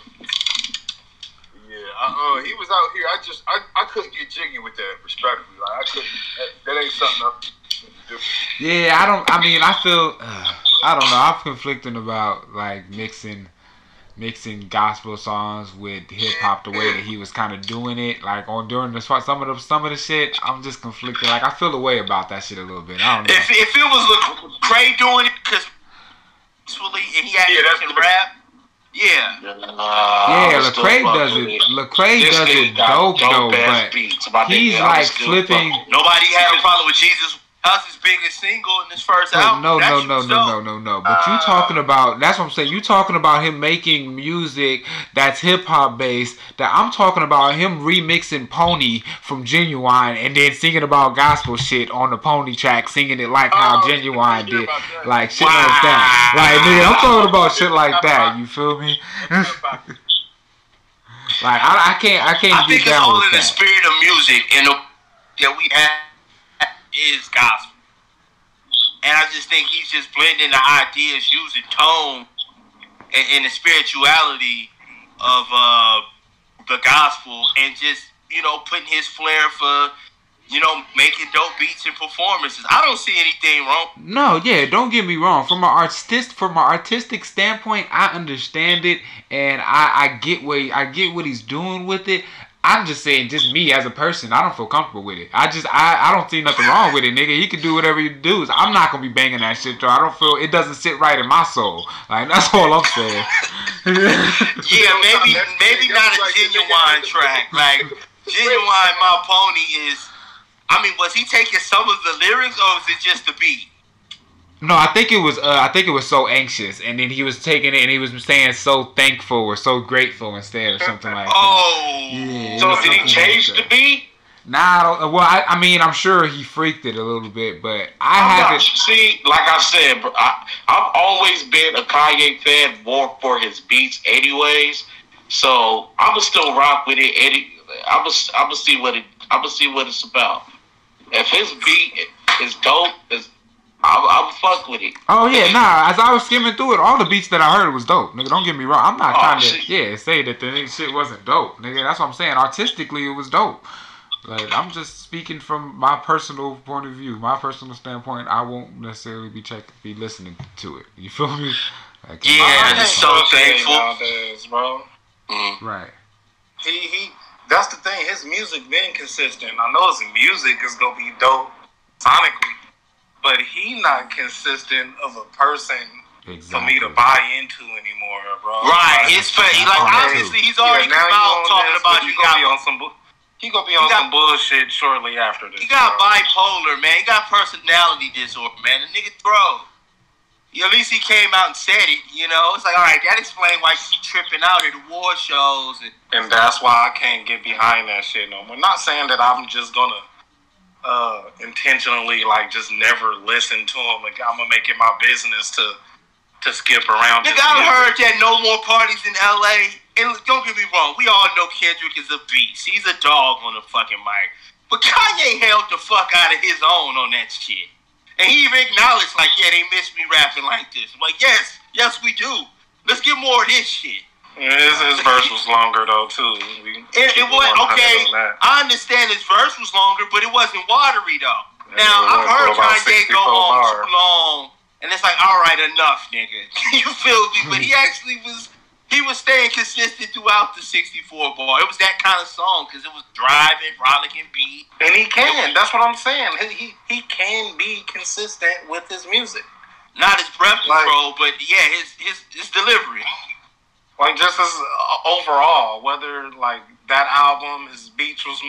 Yeah, I, uh, he was out here. I just, I, I couldn't get jiggy with that. Respectfully, like I couldn't. That, that ain't something I can do. Yeah, I don't. I mean, I feel. Uh, I don't know. I'm conflicting about like mixing, mixing gospel songs with hip hop the way that he was kind of doing it. Like on during the some of the some of the shit, I'm just conflicted. Like I feel a way about that shit a little bit. I don't know. If, if it was Lecrae doing it, because and he actually Yeah, that's can rap, yeah. yeah, Lecrae does it. Lecrae does it got dope though, but beats. He's nigga, like flipping. Nobody had a problem with Jesus. That's his biggest single in his first No, album. no, no, no, no, no, no, no. But you uh, talking about that's what I'm saying. You talking about him making music that's hip hop based. That I'm talking about him remixing Pony from Ginuwine and then singing about gospel shit on the Pony track, singing it like how Oh, Ginuwine did, like shit like that. Like nigga, I'm talking about shit like that. You feel me? Like I, I can't, I can't I get think it's all in the spirit of music, and the that we have is gospel. And I just think he's just blending the ideas, using tone and, and the spirituality of uh, the gospel, and just you know putting his flair for you know making dope beats and performances. I don't see anything wrong. No, yeah, don't get me wrong. From an artist, from an artistic standpoint, I understand it, and I, I get what I get what he's doing with it. I'm just saying, just me as a person, I don't feel comfortable with it. I just, I, I don't see nothing wrong with it, nigga. He can do whatever he do. I'm not gonna be banging that shit, though. I don't feel it doesn't sit right in my soul. Like that's all I'm saying. Yeah, maybe maybe not a Ginuwine track. Like Ginuwine, my pony is. I mean, was he taking some of the lyrics, or was it just the beat? No, I think it was. Uh, I think it was so anxious, and then he was taking it, and he was saying so thankful or so grateful instead, or something like that. Oh, Yeah, So did he change like that. beat? Nah, I don't, well, I, I mean, I'm sure he freaked it a little bit, but I I'm haven't. not, see, like I said, bro, I, I've always been a Kanye fan more for his beats, anyways. So I'm gonna still rock with it. Any, I'm gonna, I'm gonna see what it, I'm gonna see what it's about. If his beat is dope, is I'm, I'm fuck with it. Oh yeah, nah. As I was skimming through it, all the beats that I heard was dope. Nigga, don't get me wrong. I'm not Oh, trying to shit. yeah say that the nigga shit wasn't dope. Nigga, that's what I'm saying. Artistically, it was dope. Like I'm just speaking from my personal point of view, my personal standpoint. I won't necessarily be check be listening to it. You feel me? Like, Yeah, I'm ain't so Kanye thankful. nowadays, bro. Mm. Right. He he. That's the thing. His music been consistent. I know his music is gonna be dope sonically, but he not consistent of a person for me to buy into anymore, bro. Right. Like, His fa- like Okay. obviously he's already yeah, now come out talking this, about you he gonna be on some. Bu- he gonna be on got- some bullshit shortly after this. he got bro. bipolar, man. He got personality disorder, man. The nigga throw. Yeah, At least he came out and said it, you know. It's like, all right, that explains why she tripping out at award shows and and that's why I can't get behind that shit no more. Not saying that I'm just gonna uh intentionally like just never listen to him. Like I'm gonna make it my business to to skip around. Nigga, I heard that no more parties in LA. And don't get me wrong, we all know Kendrick is a beast. He's a dog on the fucking mic. But Kanye held the fuck out of his own on that shit. And he even acknowledged, like, yeah, they miss me rapping like this. I'm like, yes, yes, we do. Let's get more of this shit. Yeah, his, his verse was longer though too. We It, it was okay. I understand his verse was longer, but it wasn't watery though. Yeah, now I've heard Kanye go on too long, and it's like, all right, enough, nigga. you feel me? But he actually was. He was staying consistent throughout the 64 bar. It was that kind of song because it was driving, frolicking beat. And he can. That's what I'm saying. He he, he can be consistent with his music. Not his breath Like- control, but yeah, his his his delivery. Like just as uh, overall, whether like that album, his beats was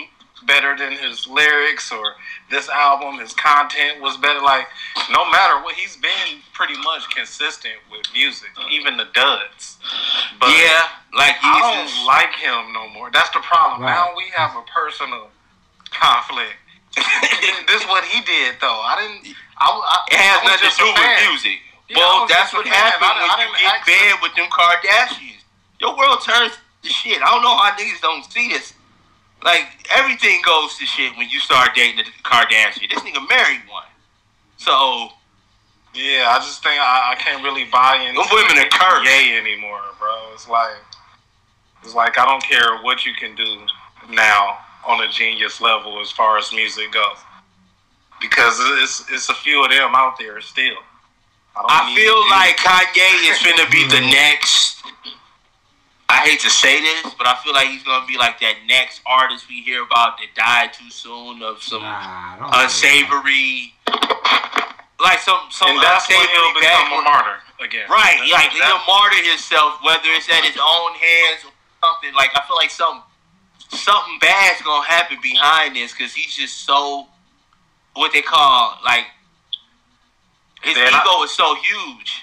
better than his lyrics, or this album, his content was better. Like no matter what, he's been pretty much consistent with music, even the duds. But yeah, like I don't just- like him no more. That's the problem. Right. Now we have a personal conflict. this is what he did, though. I didn't. I, I, It has I was nothing to do with music. Yeah, well, that's what fan. happens I- I when didn't you get ask bed with them Kardashians. Your world turns to shit. I don't know how niggas don't see this. Like everything goes to shit when you start dating a Kardashian. This nigga married one. So Yeah, I just think I, I can't really buy into women are cursed. Yay anymore, bro. It's like it's like I don't care what you can do now on a genius level as far as music goes, because it's it's a few of them out there still. I, don't I feel you. like Kanye is gonna be the next. I hate to say this, but I feel like he's gonna be like that next artist we hear about that died too soon of some Nah, don't say that. unsavory, like some some and that's when unsavory he'll become a martyr again. Right, That- like that- he'll martyr himself, whether it's at his own hands or something. Like I feel like something something bad's gonna happen behind this because he's just so what they call like his Then ego I- is so huge.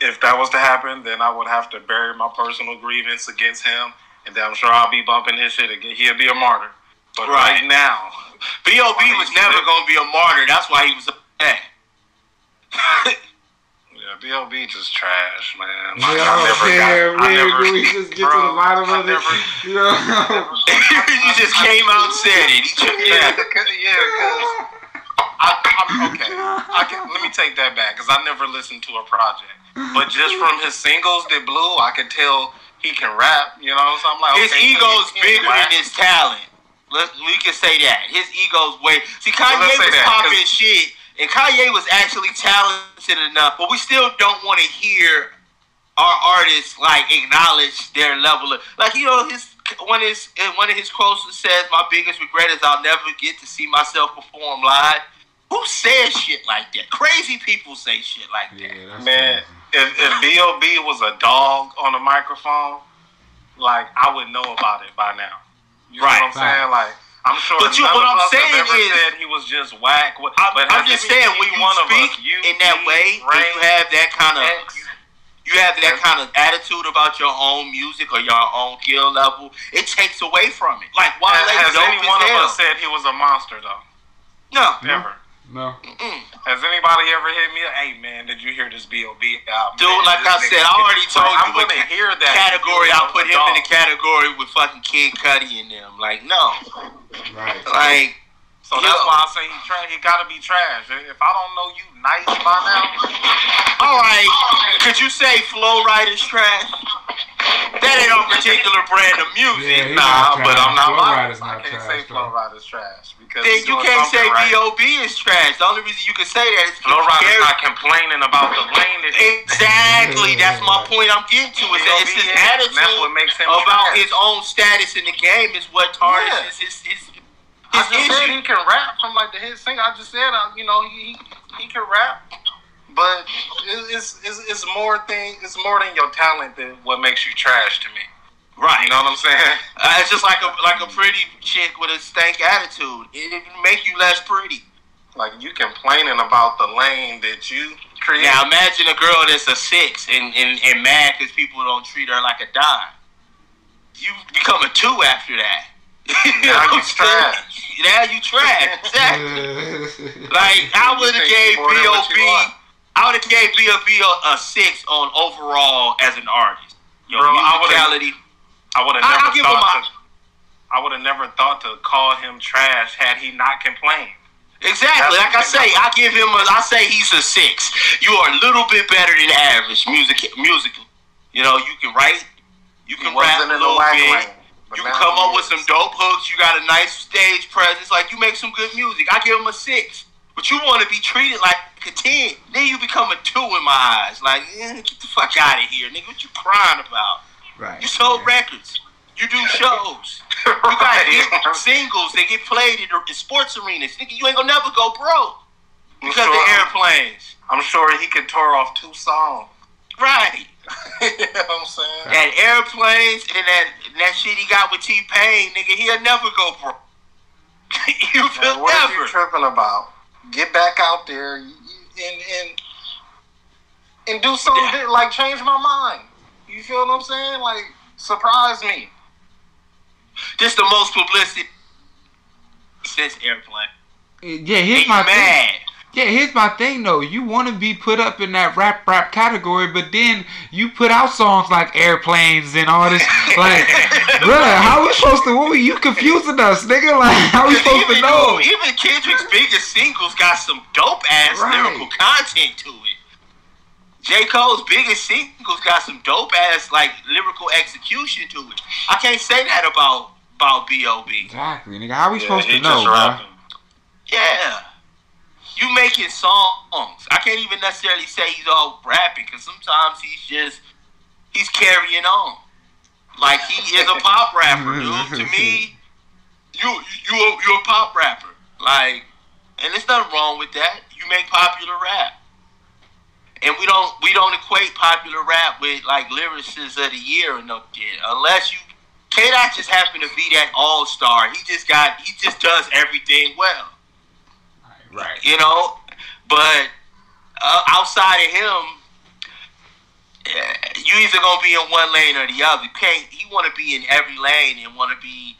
If that was to happen, then I would have to bury my personal grievance against him, and then I'm sure I'll be bumping his shit again. He'll be a martyr. But right, Right. now, B.O.B. was never gonna be a martyr. That's why he was upset. yeah, B.O.B. just trash, man. Yeah, I never yeah, got, I never, we just get to the bottom I of it? You know? he just came out and said it. He took yeah, it. cause, yeah, 'cause I, I'm okay. I can, let me take that back because I never listened to a project, but just from his singles that blew, I could tell he can rap. You know, so I'm like, His okay, ego's bigger than his talent. Let, we can say that. His ego's way. See, Kanye Well, was that, popping shit, and Kanye was actually talented enough, but we still don't want to hear our artists like acknowledge their level of like you know his one of his one of his quotes says, "My biggest regret is I'll never get to see myself perform live." Who says shit like that? Crazy people say shit like that. Yeah, that's Man, crazy. if, if B.O.B. was a dog on a microphone, like, I would know about it by now. You know Right. what I'm saying? Like, I'm sure But you- none what I'm saying is- said he was just whack. I, but I'm just saying when any you one speak us, you, in that way, and Ray, you have that kind of X, you have that kind of attitude about your own music or your own skill level, it takes away from it. Like why? has, has any one of us said he was a monster, though? no. Ever. No. Mm-mm. Has anybody ever hit me? Hey man, did you hear this B.O.B. album? Dude, Man, like I said, I already told Like, you I'm gonna hear that category. I'll put a him in the category with fucking Kid Cudi and them. Like, no. Right. Like, So So that's Yeah. why I say he trash. He gotta be trash. If I don't know you nice by now, All right, could you say Flo Rida's trash? That ain't a particular brand of music. he's nah, but. I'm not Flo lying. Rida's I not can't trash, say though. Flo Rida's trash because Then you can't say something right. B.O.B. is trash. The only reason you can say that is Flo Rida's Gary- not complaining about the lane that he Exactly. That's my point I'm getting to. Is that it's his B.O.B. is, and attitude that's what makes him about trash. his own status in the game is what tarnishes his his I his just said he can rap from like the hit singer. I just said, uh, you know, he he can rap, but it's it's, it's more thing. It's more than your talent than what makes you trash to me. Right. You know what I'm saying? Uh, it's just like a like a pretty chick with a stank attitude. It, it make you less pretty. Like you complaining about the lane that you create. Now imagine a girl that's a six and and, and mad because people don't treat her like a dime. You become a two after that. Now you what I'm saying? trash. Now you trash. Exactly. Like I would have gave you more than what B.O.B. you. I would have gave B.O.B. A, a six on overall as an artist. Your Bro, I would've- musicality. I would have never I'll thought to. I would have never thought to call him trash had he not complained. Exactly. That's Like I say. I give him a. I say he's a six. You are a little bit better than average music musically. You know, you can write, you can rap wasn't a in the little bit. lane. But You come up with some dope hooks. You got a nice stage presence. Like you make some good music. I give him a six. But you want to be treated like a ten. Then you become a two in my eyes. Like, eh, get the fuck out of here, nigga. What you crying about? Right. You sold records. You do shows. You got hit singles that get played in, in sports arenas. Nigga, you ain't gonna never go broke I'm because sure- of airplanes. I'm sure he could tour off two songs. Right. you know what I'm saying? That airplanes and that and that shit he got with T Pain, nigga, he'll never go broke. you Man, feel what are you tripping about? Get back out there and and and do something Yeah. that, like change my mind. You feel what I'm saying? Like surprise me. This the most publicity since airplane. Yeah, And here's you my thing. Mad. Yeah, here's my thing though. You want to be put up in that rap rap category, but then you put out songs like airplanes and all this. Like, brother, how we supposed to? What were you confusing us, nigga? Like, how we supposed to even, know? even Kendrick's biggest singles got some dope ass Right. lyrical content to it. J. Cole's biggest singles got some dope ass like lyrical execution to it. I can't say that about about B.O.B. Exactly, nigga. How we Yeah, supposed to know, just bro? rapping. Yeah. You making songs. I can't even necessarily say he's all rapping because sometimes he's just he's carrying on. Like he is a pop rapper, dude. To me, you you you you're a pop rapper. Like, and there's nothing wrong with that. You make popular rap, and we don't we don't equate popular rap with like lyricists of the year or no shit. Unless you, K Dot just happened to be that all star. He just got he just does everything well. You know. But uh, outside of him, eh, you either gonna be in one lane or the other. You can't. He want to be in every lane and want to be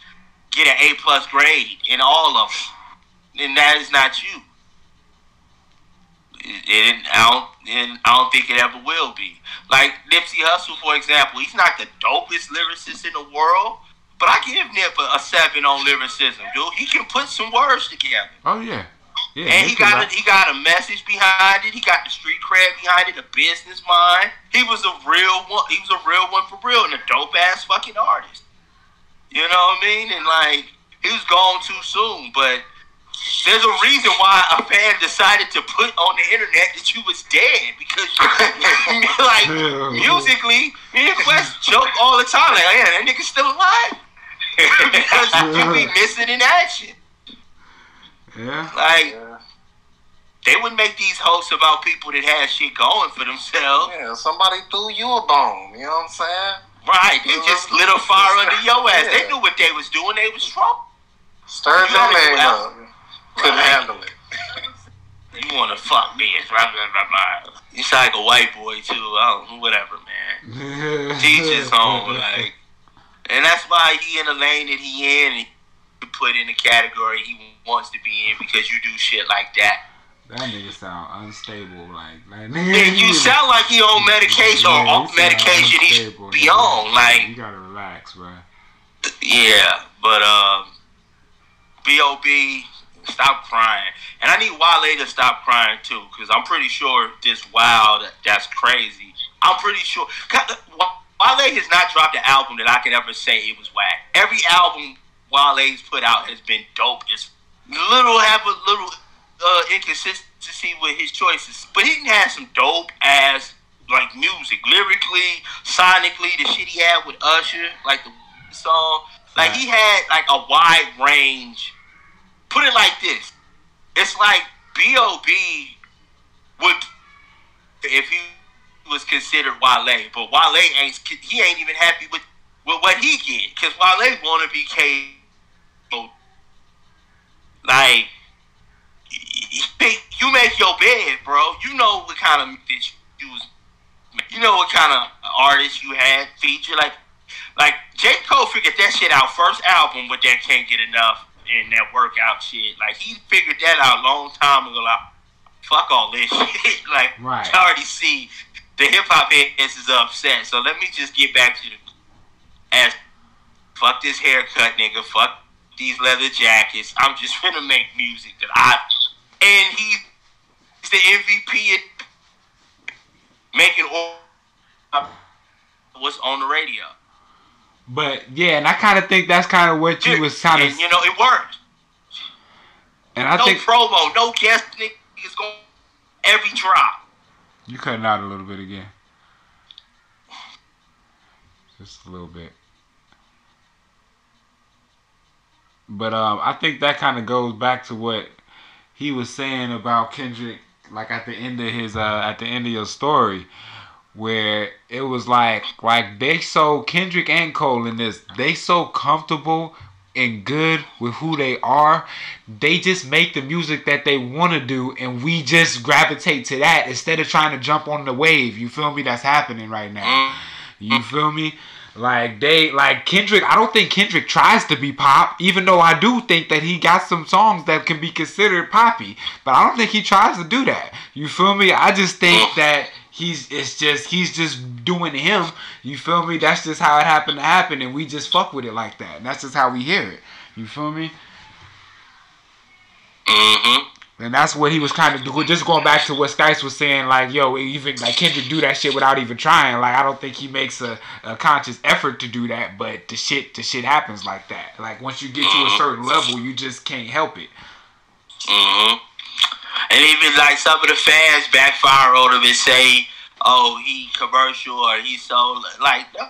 get an A plus grade in all of them, and that is not you. It, I don't. And I don't think it ever will be. Like Nipsey Hussle, for example, he's not the dopest lyricist in the world, but I give Nip a, a seven on lyricism, dude. He can put some words together. Oh yeah. Yeah. And he got a, he got a message behind it. He got the street cred behind it, a business mind. He was a real one. He was a real one for real, and a dope ass fucking artist. You know what I mean? And like he was gone too soon, but there's a reason why a fan decided to put on the internet that you was dead because like musically, me and Quest joke all the time like, oh, yeah, that nigga's still alive because you be missing in action. Yeah. Like Yeah. they would make these hosts about people that had shit going for themselves. Yeah, somebody threw you a bone. You know what I'm saying? Right. They just lit a fire under your ass. They knew what they was doing. They was trouble. Stirred You your gotta name go out. up. Couldn't Right. handle it. You wanna fuck me. It's blah, blah, blah, blah. You sound like a white boy too. I don't whatever, man. Teach his own, like and that's why he in the lane that he in he put in the category he wants to be in because you do shit like that. That nigga sound unstable, like, like And you sound like he on medication or off medication he should unstable, be nigga. on. Like you gotta relax, bro. Yeah, but um, B.O.B. Stop crying. And I need Wale to stop crying too, because I'm pretty sure this wild, that's crazy. I'm pretty sure. Wale has not dropped an album that I can ever say it was whack. Every album Wale's put out has been dope. It's little have a little uh, inconsistency with his choices, but he had some dope ass like music, lyrically, sonically. The shit he had with Usher, like the song, like he had like a wide range. Put it like this: it's like B.O.B. would if he was considered Wale, but Wale ain't he ain't even happy with with what he get because Wale want to be K. Like you make your bed, bro. You know what kind of bitch you was. You know what kind of artist you had feature like. Like J Cole figured that shit out first album with that can't get enough and that workout shit. Like he figured that out a long time ago. Like fuck all this shit. like right. I already see the hip hop heads is upset. So let me just get back to the as fuck this haircut, nigga. Fuck these leather jackets. I'm just gonna make music that I and he's the MVP at making all what's on the radio. But yeah, and I kind of think that's kind of what you was kind of. You know, it worked. And I no think promo, no guest is going every drop. You cutting out a little bit again. Just a little bit. But um, I think that kind of goes back to what he was saying about Kendrick, like at the end of his uh, at the end of your story, where it was like like they so Kendrick and Cole in this, they so comfortable and good with who they are. They just make the music that they want to do, and we just gravitate to that instead of trying to jump on the wave. You feel me? That's happening right now. You feel me? Like they like Kendrick, I don't think Kendrick tries to be pop, even though I do think that he got some songs that can be considered poppy. But I don't think he tries to do that. You feel me? I just think that he's it's just he's just doing him. You feel me? That's just how it happened to happen, and we just fuck with it like that. And that's just how we hear it. You feel me? Mm-hmm. And that's what he was kind of doing. Just going back to what Skice was saying, like, yo, even like Kendrick do that shit without even trying. Like, I don't think he makes a, a conscious effort to do that, but the shit, the shit happens like that. Like, once you get to a certain level, you just can't help it. Mm-hmm. And even like some of the fans backfire on him and say, "Oh, he commercial or he's so like no."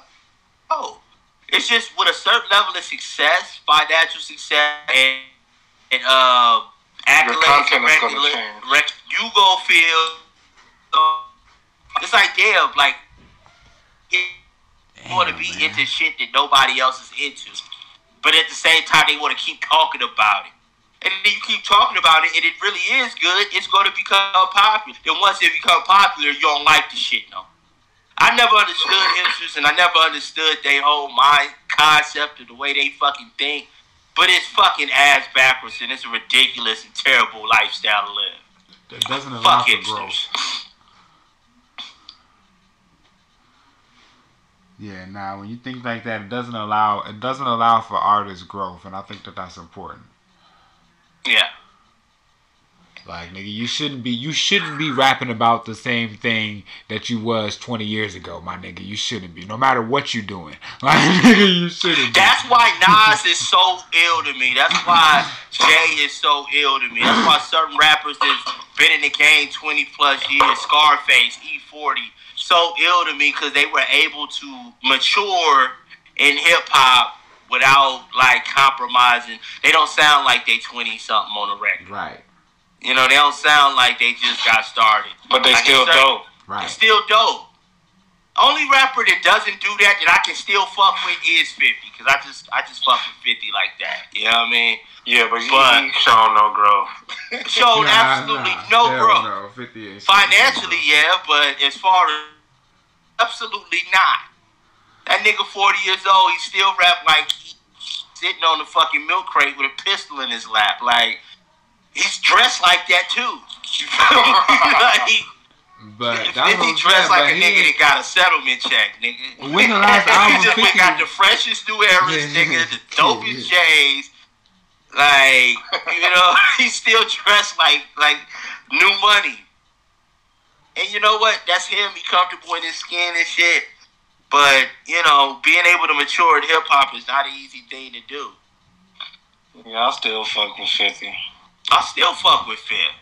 Oh, it's just with a certain level of success, financial success, and, and uh accolades and regular, rec- you go feel uh, it's like damn, like you want to be man. into shit that nobody else is into, but at the same time they want to keep talking about it. And then you keep talking about it, and it really is good. It's going to become popular. Then once it becomes popular, you don't like the shit no. I never understood hipsters, and I never understood their whole mind concept of the way they fucking think. But it's fucking ass backwards and it's a ridiculous and terrible lifestyle to live. It doesn't allow Fuck for growth. Yeah, now when you think like that, it doesn't allow it doesn't allow for artist growth, and I think that that's important. Yeah. Like nigga, you shouldn't be you shouldn't be rapping about the same thing that you was twenty years ago, my nigga. You shouldn't be, no matter what you're doing. Like nigga, you shouldn't. Be. That's why Nas is so ill to me. That's why Jay is so ill to me. That's why certain rappers that's been in the game twenty plus years, Scarface, E-40, so ill to me because they were able to mature in hip hop without like compromising. They don't sound like they twenty something on the record. Right. You know, they don't sound like they just got started. But they Like, still certain- dope. Right. It's still dope. Only rapper that doesn't do that that I can still fuck with is Fifty, cause I just I just fuck with Fifty like that. You know what I mean? Yeah, but, But- he, he shown no growth. Showed absolutely no Hell growth. No, 50 ain't Financially, yeah, but as far as absolutely not. That nigga forty years old, he still rap like he sitting on the fucking milk crate with a pistol in his lap. Like he's dressed like that too. You feel me? like, But If that's what he I'm dressed like a nigga that got a settlement check, nigga. When the last album he just went got the freshest new eras, Yeah, nigga, the dopest yeah. J's. Like you know, he's still dressed like like new money. And you know what? That's him. He comfortable in his skin and shit. But you know, being able to mature in hip hop is not an easy thing to do. Yeah, I still fuck with 50. I still fuck with Fifth.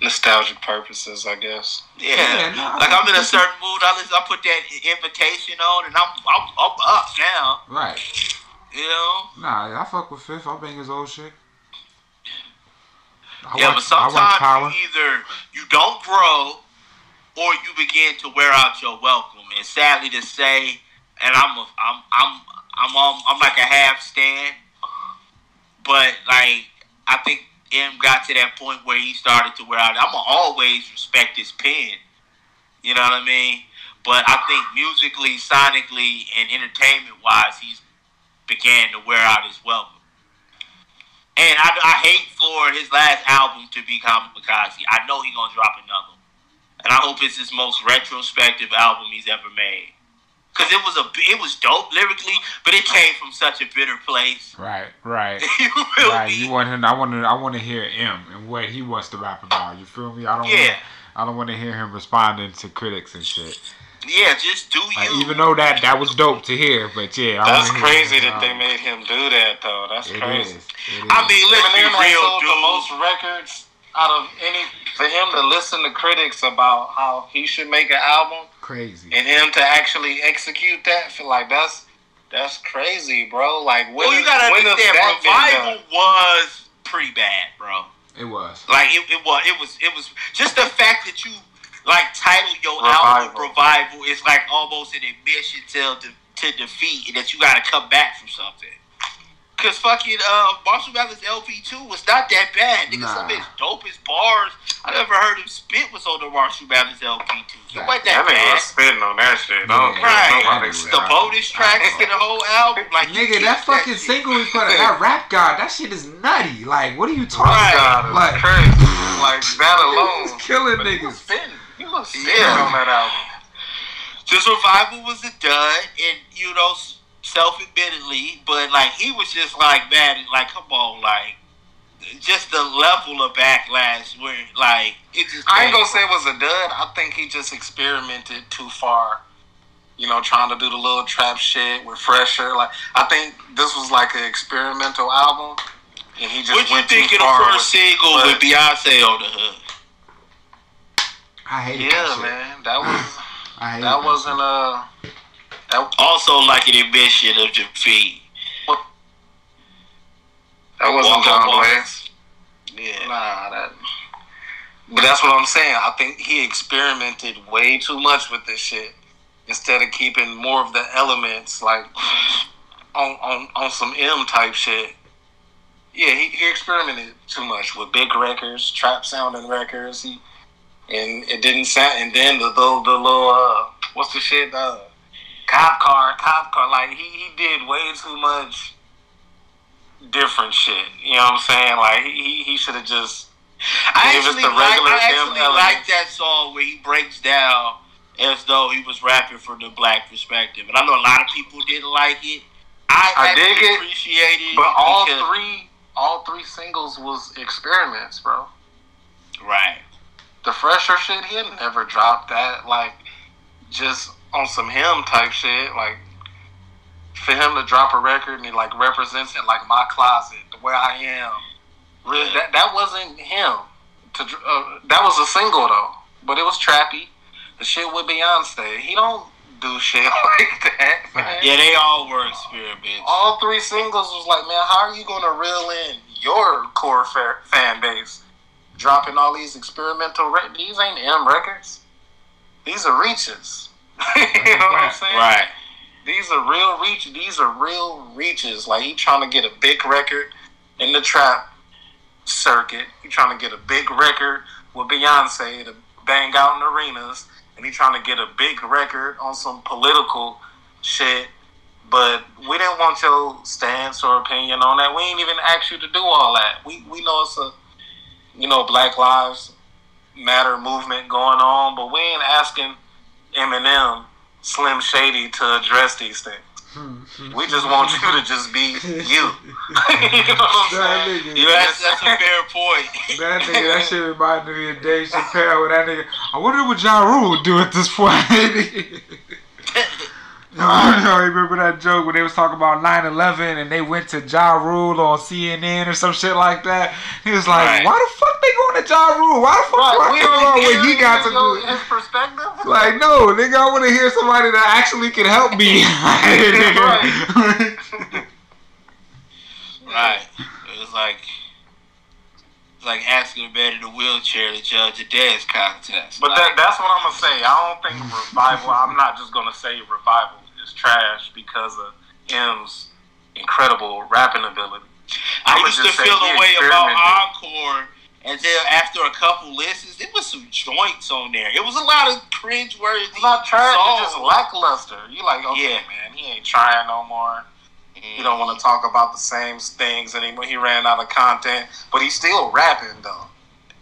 Nostalgic purposes, I guess. Yeah, Yeah, no, like I'm in a certain mood. I listen, I put that invitation on, and I'm I'm, I'm up now. Right. You know. Nah, I fuck with Fifth. I bang his old shit. I yeah, watch- but sometimes you either you don't grow or you begin to wear out your welcome. And sadly to say, and I'm a, I'm I'm I'm on I'm like a half stand, but like I think M got to that point where he started to wear out. I'm gonna always respect his pen. You know what I mean? But I think musically, sonically, and entertainment wise, he's began to wear out his welcome. And I, I hate for his last album to be Kamikaze. I know he's gonna drop another, and I hope it's his most retrospective album he's ever made. Cause it was a it was dope lyrically, but it came from such a bitter place. Right, right, you feel right. You want him? I want to. I want to hear him and what he wants to rap about. You feel me? I don't. Yeah. Wanna, I don't want to hear him responding to critics and shit. Yeah, just do Like, you. even though that that was dope to hear, but yeah, I That's wanna hear crazy him, that uh, they made him do that, though. That's It crazy. is. It is. I mean, let's be Eminem has real, sold the most records out of any. For him to listen to critics about how he should make an album crazy. and him to actually execute that, feel like that's that's crazy, bro. Like when well, you gotta when has understand, that been revival was pretty bad, bro. It was. Like it, it was, it was, it was just the fact that you like title your Revival. album "Revival" is like almost an admission to to, to defeat, and that you got to come back from something. Cause fucking uh, Marshall Mathers LP two was not that bad. Nigga, Nah. some of his dopest bars I never heard him spit was on the Marshall Mathers LP two. It wasn't That that nigga bad. was spitting on that shit. No, don't Yeah. care Right. nobody It's said. The bonus tracks to the whole album, like Nigga, get that fucking shit. single he put out, that rap god, that shit is nutty. Like, what are you talking Right. about? God, it's Like, crazy. Like that he's alone. killing But he was niggas. spitting. He was spitting Yeah. on that album. Just revival was a dud, and you know, self-admittedly, but like he was just like mad, like come on, like just the level of backlash where like it just. I ain't gonna say it was a dud. I think he just experimented too far. You know, trying to do the little trap shit with Fresher. Like, I think this was like an experimental album, and he just What you went think too of the far first with- single but- with Beyonce on the hood? I hate Yeah, that shit. man, that was I hate that wasn't uh that Also, like an admission of defeat. that wasn't John. Blaze. Yeah. Nah, that. But that's what I'm saying. I think he experimented way too much with this shit instead of keeping more of the elements like on on, on some M type shit. Yeah, he, he experimented too much with big records, trap sounding records. He and it didn't sound. And then the the, the little uh, what's the shit? Uh, cop car, cop car. Like he he did way too much different shit. You know what I'm saying? Like he he should have just I Gave us the like, regular I M actually like that song where he breaks down as though he was rapping from the black perspective. And I know a lot of people didn't like it. I, I dig it, appreciate it. But all three, all three singles was experiments, bro. Right. The fresher shit, he had never dropped that. Like, just on some him type shit. Like, for him to drop a record and he like represents it like my closet, the way I am. Really, that that wasn't him. To uh, that was a single though, but it was trappy. The shit with Beyonce, he don't do shit like that. man. Yeah, they all were experiments. all three singles was like, man, how are you gonna reel in your core fa- fan base? Dropping all these experimental records. These ain't M records. These are reaches. you know what I'm saying? Right. These are real reach. These are real reaches. Like he trying to get a big record in the trap circuit. He trying to get a big record with Beyonce to bang out in arenas, and he trying to get a big record on some political shit. But we didn't want your stance or opinion on that. We ain't even asked you to do all that. We we know it's a you know Black Lives Matter movement going on, but we ain't asking Eminem, Slim Shady to address these things. Hmm. We just want you to just be you. you know what I'm That saying? nigga, Yeah, that's, that's a fair point. that nigga, that shit reminded me of Dave Chappelle with that nigga. I wonder what Ja Rule would do at this point. Yo, yo, you remember that joke when they was talking about 9-11 and they went to Ja Rule on CNN or some shit like that? He was like, Right. why the fuck they going to Ja Rule? Why the fuck Right, do I we care don't about what he got to do? his perspective. Like, no, nigga, I want to hear somebody that actually can help me. Right. It was like it's like asking a man in a wheelchair to judge a dance contest. But Like, that, that's what I'm gonna say. I don't think revival. I'm not just gonna say revival is trash because of M's incredible rapping ability. I I'ma used to feel the way about. Encore, and then after a couple listens, there was some joints on there. It was a lot of cringe-worthy It's not trash. It's just lackluster. You like, okay, Yeah. man, he ain't trying no more. He don't want to mm. talk about the same things anymore. He ran out of content, but he's still rapping though.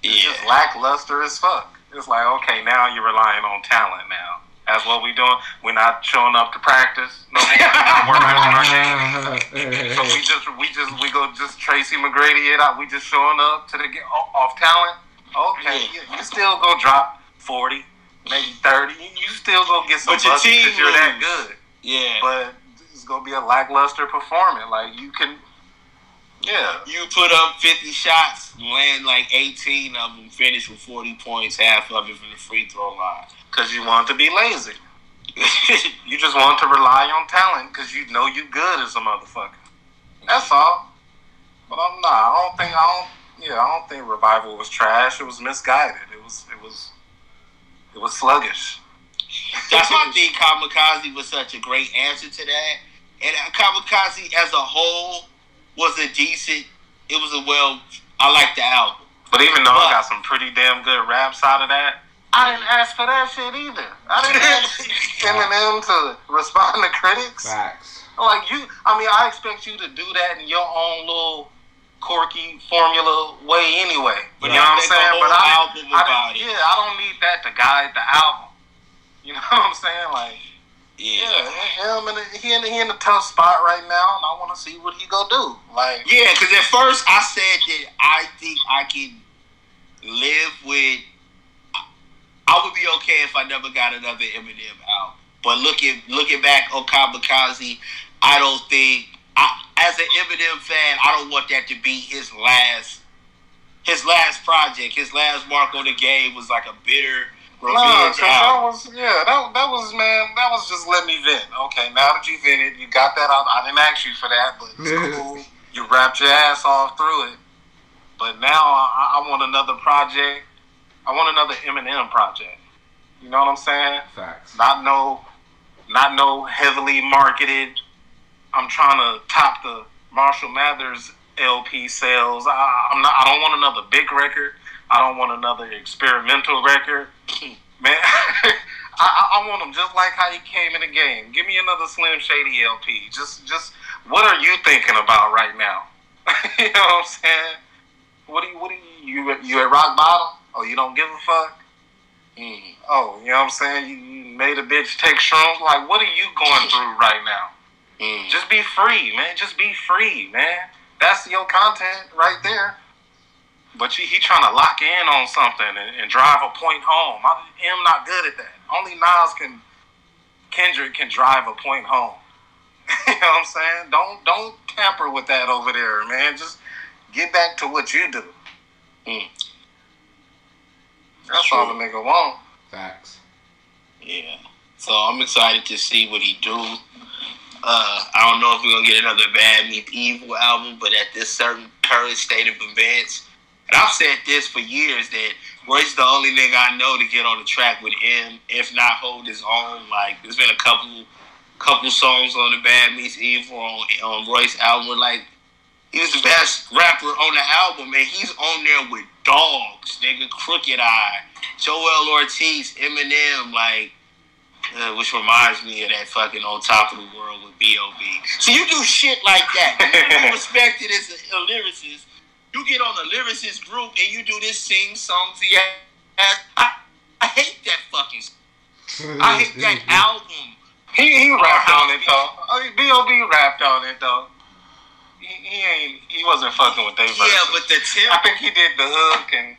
It's Yeah. just lackluster as fuck. It's like, okay, now you're relying on talent now. That's what we doing. We're not showing up to practice no more. We're not working on our game. So we just we just we go just Tracy McGrady it out. We just showing up to the get off, talent. Okay, you, you still go drop forty, maybe thirty. You, still go get some But your team because you're that good. Yeah. But it's gonna be a lackluster performance. Like you can, yeah. you put up 50 shots, land like 18 of them, finish with 40 points, half of it from the free throw line. Because you want to be lazy. You just want to rely on talent because you know you good as a motherfucker. That's all. But I'm not. I don't think. I don't. Yeah, I don't think revival was trash. It was misguided. It was. It was. It was sluggish. That's why I think Kamikaze was such a great answer to that. And uh, Kamikaze as a whole was a decent. It was a well. I like the album. But even though I got some pretty damn good raps out of that, I didn't ask for that shit either. I didn't ask Eminem to respond to critics. Facts. Like you, I mean, I expect you to do that in your own little quirky formula way anyway. But you know what I'm saying? But I, I it. yeah, I don't need that to guide the album. You know what I'm saying? Like, Yeah. yeah, him and he in he in a tough spot right now, and I want to see what he go do. Like, Yeah, because at first I said that I think I can live with. I would be okay if I never got another Eminem out. But looking looking back on Kamikaze, I don't think. I, as an Eminem fan, I don't want that to be his last. His last project, his last mark on the game was like a bitter No, revenge 'cause that was yeah, that that was man, that was just let me vent. Okay, now that you vented, you got that out. I didn't ask you for that, but it's cool. You wrapped your ass off through it. But now I, I want another project. I want another Eminem project. You know what I'm saying? Facts. Not no, not no heavily marketed. I'm trying to top the Marshall Mathers LP sales. I, I'm not. I don't want another big record. I don't want another experimental record. Man, I, I, I want him just like how he came in the game. Give me another Slim Shady LP. Just, just what are you thinking about right now? you know what I'm saying? What do you, what do you, you, you at rock bottom? Oh, you don't give a fuck? Mm. Oh, you know what I'm saying? You, made a bitch take shrooms. Like, what are you going through right now? Mm. Just be free, man. Just be free, man. That's your content right there. But you, he trying to lock in on something and, and drive a point home. I am not good at that. Only Nas can, Kendrick can drive a point home. you know what I'm saying? Don't don't tamper with that over there, man. Just get back to what you do. Mm. That's all the nigga want. Facts. Yeah. So I'm excited to see what he do. Uh, I don't know if we're gonna get another Bad Meets Evil album, but at this certain current state of events, and I've said this for years that Royce the only nigga I know to get on the track with him, if not hold his own. Like there's been a couple, couple songs on the Bad Meets Evil on on Royce album. Like he was the best rapper on the album, and he's on there with dogs, nigga, Crooked I, Joel Ortiz, Eminem, like. Uh, which reminds me of that fucking on top of the world with B.O.B. So you do shit like that. You respected as a, a lyricist. You get on a lyricist group and you do this sing songs. Yeah, I, I hate that fucking. I hate that album He he rapped on it though. I mean, B.O.B. rapped on it though. He, he ain't he wasn't fucking with verses. Yeah, but the tempo. I think he did the hook and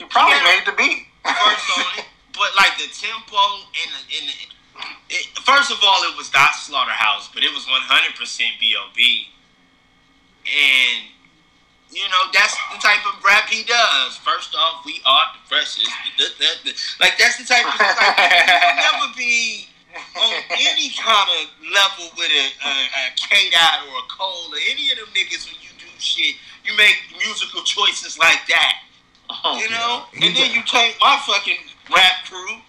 he probably Yeah. made the beat. first on but like the tempo and the, and the it, first of all, it was not Slaughterhouse, but it was one hundred percent B.O.B. And you know that's the type of rap he does. First off, we are the freshest. Like that's the type of like, never be on any kind of level with a, a, a K Dot or a Cole or any of them niggas when you do shit. You make musical choices like that. You know? He and then you take my fucking rap crew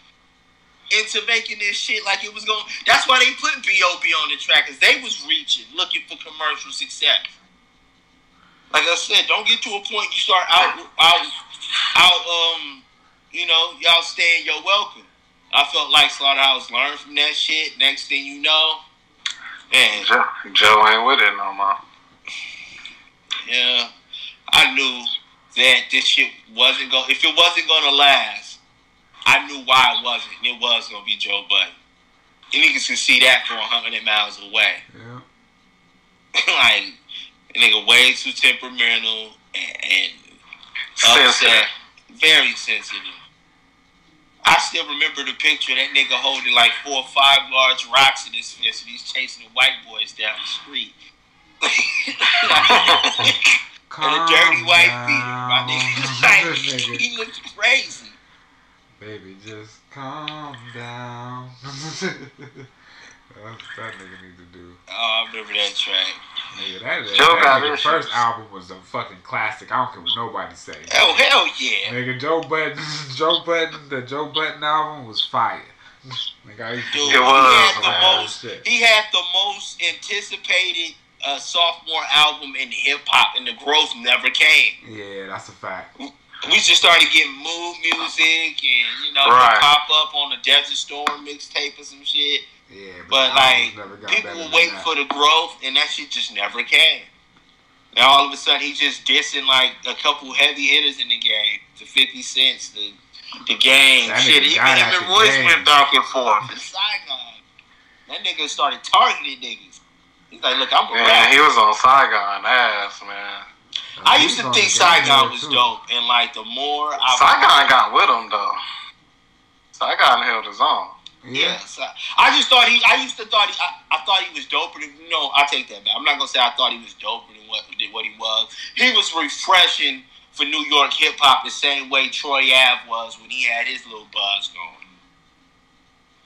into making this shit like it was going that's why they put B.O.B. on the track because they was reaching, looking for commercial success. Like I said, don't get to a point you start out out out um you know, y'all staying your welcome. I felt like Slaughterhouse learned from that shit. Next thing you know, man, Joe, Joe ain't with it no more. yeah, I knew that this shit wasn't going. If it wasn't gonna last, I knew why it wasn't. It was gonna be Joe Budden. You niggas can see that from hundred miles away. Yeah. like, a nigga way too temperamental and, and Sensitive. upset, very sensitive. I still remember the picture of that nigga holding like four or five large rocks in his fist and he's chasing the white boys down the street. and a dirty white beater, my nigga. Like, he looked crazy. Baby, just calm down. That's what that nigga need to do. Oh, I remember that track. Nigga, that, that, Joe got nigga first album was a fucking classic. I don't care what nobody say. Oh, hell yeah. Nigga, Joe Budden, Joe Budden, the Joe Budden album was fire. Nigga, I used to Dude, he had the most. Shit. He had the most anticipated uh, sophomore album in hip hop, and the growth never came. Yeah, that's a fact. We just started getting mood music, and you know, Right. pop up on the Desert Storm mixtape or some shit. Yeah, But the like, albums never got people better were waiting for the growth, and that shit just never came. Now all of a sudden, he's just dissing like a couple heavy hitters in the game, the Fifty Cents, the the game, That shit. nigga Even got him and the Royce game. went back and forth. The Saigon, um, that nigga started targeting niggas. He's like, look, I'm a Man, rapper. he was on Saigon ass, man. Oh, I He used to think on the game Saigon was too. dope, and like the more I Saigon got with him though. Saigon held his own. Yeah, so I just thought he. I used to thought he. I, I thought he was doper. No, I take that back. I'm not gonna say I thought he was doper than what what he was. He was refreshing for New York hip hop the same way Troy Ave was when he had his little buzz going.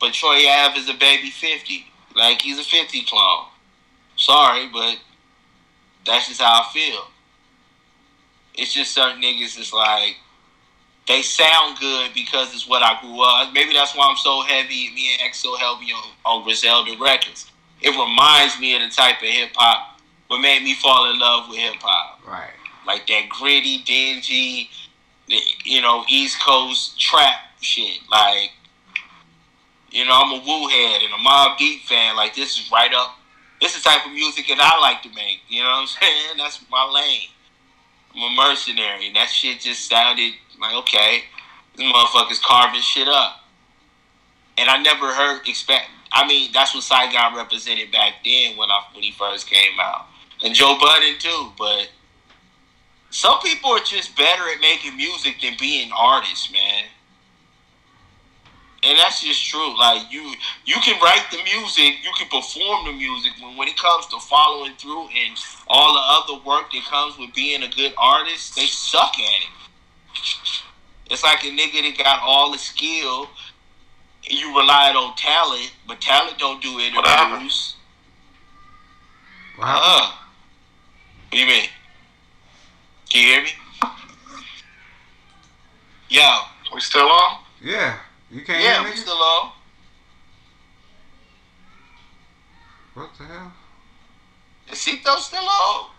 But Troy Ave is a baby fifty. Like he's a fifty clone. Sorry, but that's just how I feel. It's just certain niggas is like they sound good because it's what I grew up. Maybe that's why I'm so heavy. Me and X so heavy on, on Griselda Records. It reminds me of the type of hip hop what made me fall in love with hip hop. Right. Like that gritty, dingy, you know, East Coast trap shit. Like, you know, I'm a Wu head and a Mobb Deep fan. Like, this is right up. This is the type of music that I like to make. You know what I'm saying? That's my lane. I'm a mercenary. And that shit just sounded like, okay, this motherfucker's carving shit up. And I never heard expect. I mean, that's what Saigon represented back then when I when he first came out, and Joe Budden too. But some people are just better at making music than being artists, man. And that's just true. Like you, you can write the music, you can perform the music, but when it comes to following through and all the other work that comes with being a good artist, they suck at it. It's like a nigga that got all the skill, and you relied on talent, but talent don't do What happened? interviews. What happened? Uh, what do you mean? Can you hear me? Yo, We still on? Yeah. You can't yeah, hear we nigga? still on. What the hell? Is Cito still on?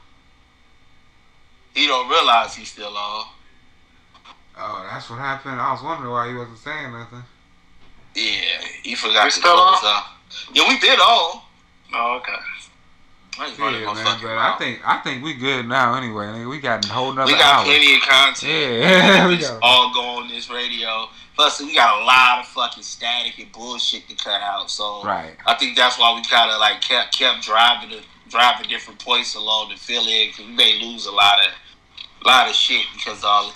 He don't realize he's still on. Oh, that's what happened. I was wondering why he wasn't saying nothing. Yeah, he forgot We to still close on? Yeah, we did on. Oh, okay. I Yeah, man. But I think I think we good now. Anyway, nigga. we got a whole nother we got hour. plenty of content. Yeah, we It's got- all go on this radio. Plus, we got a lot of fucking static and bullshit to cut out. So Right. I think that's why we kind of like kept kept driving the driving different points along the fill in because we may lose a lot of a lot of shit because of all the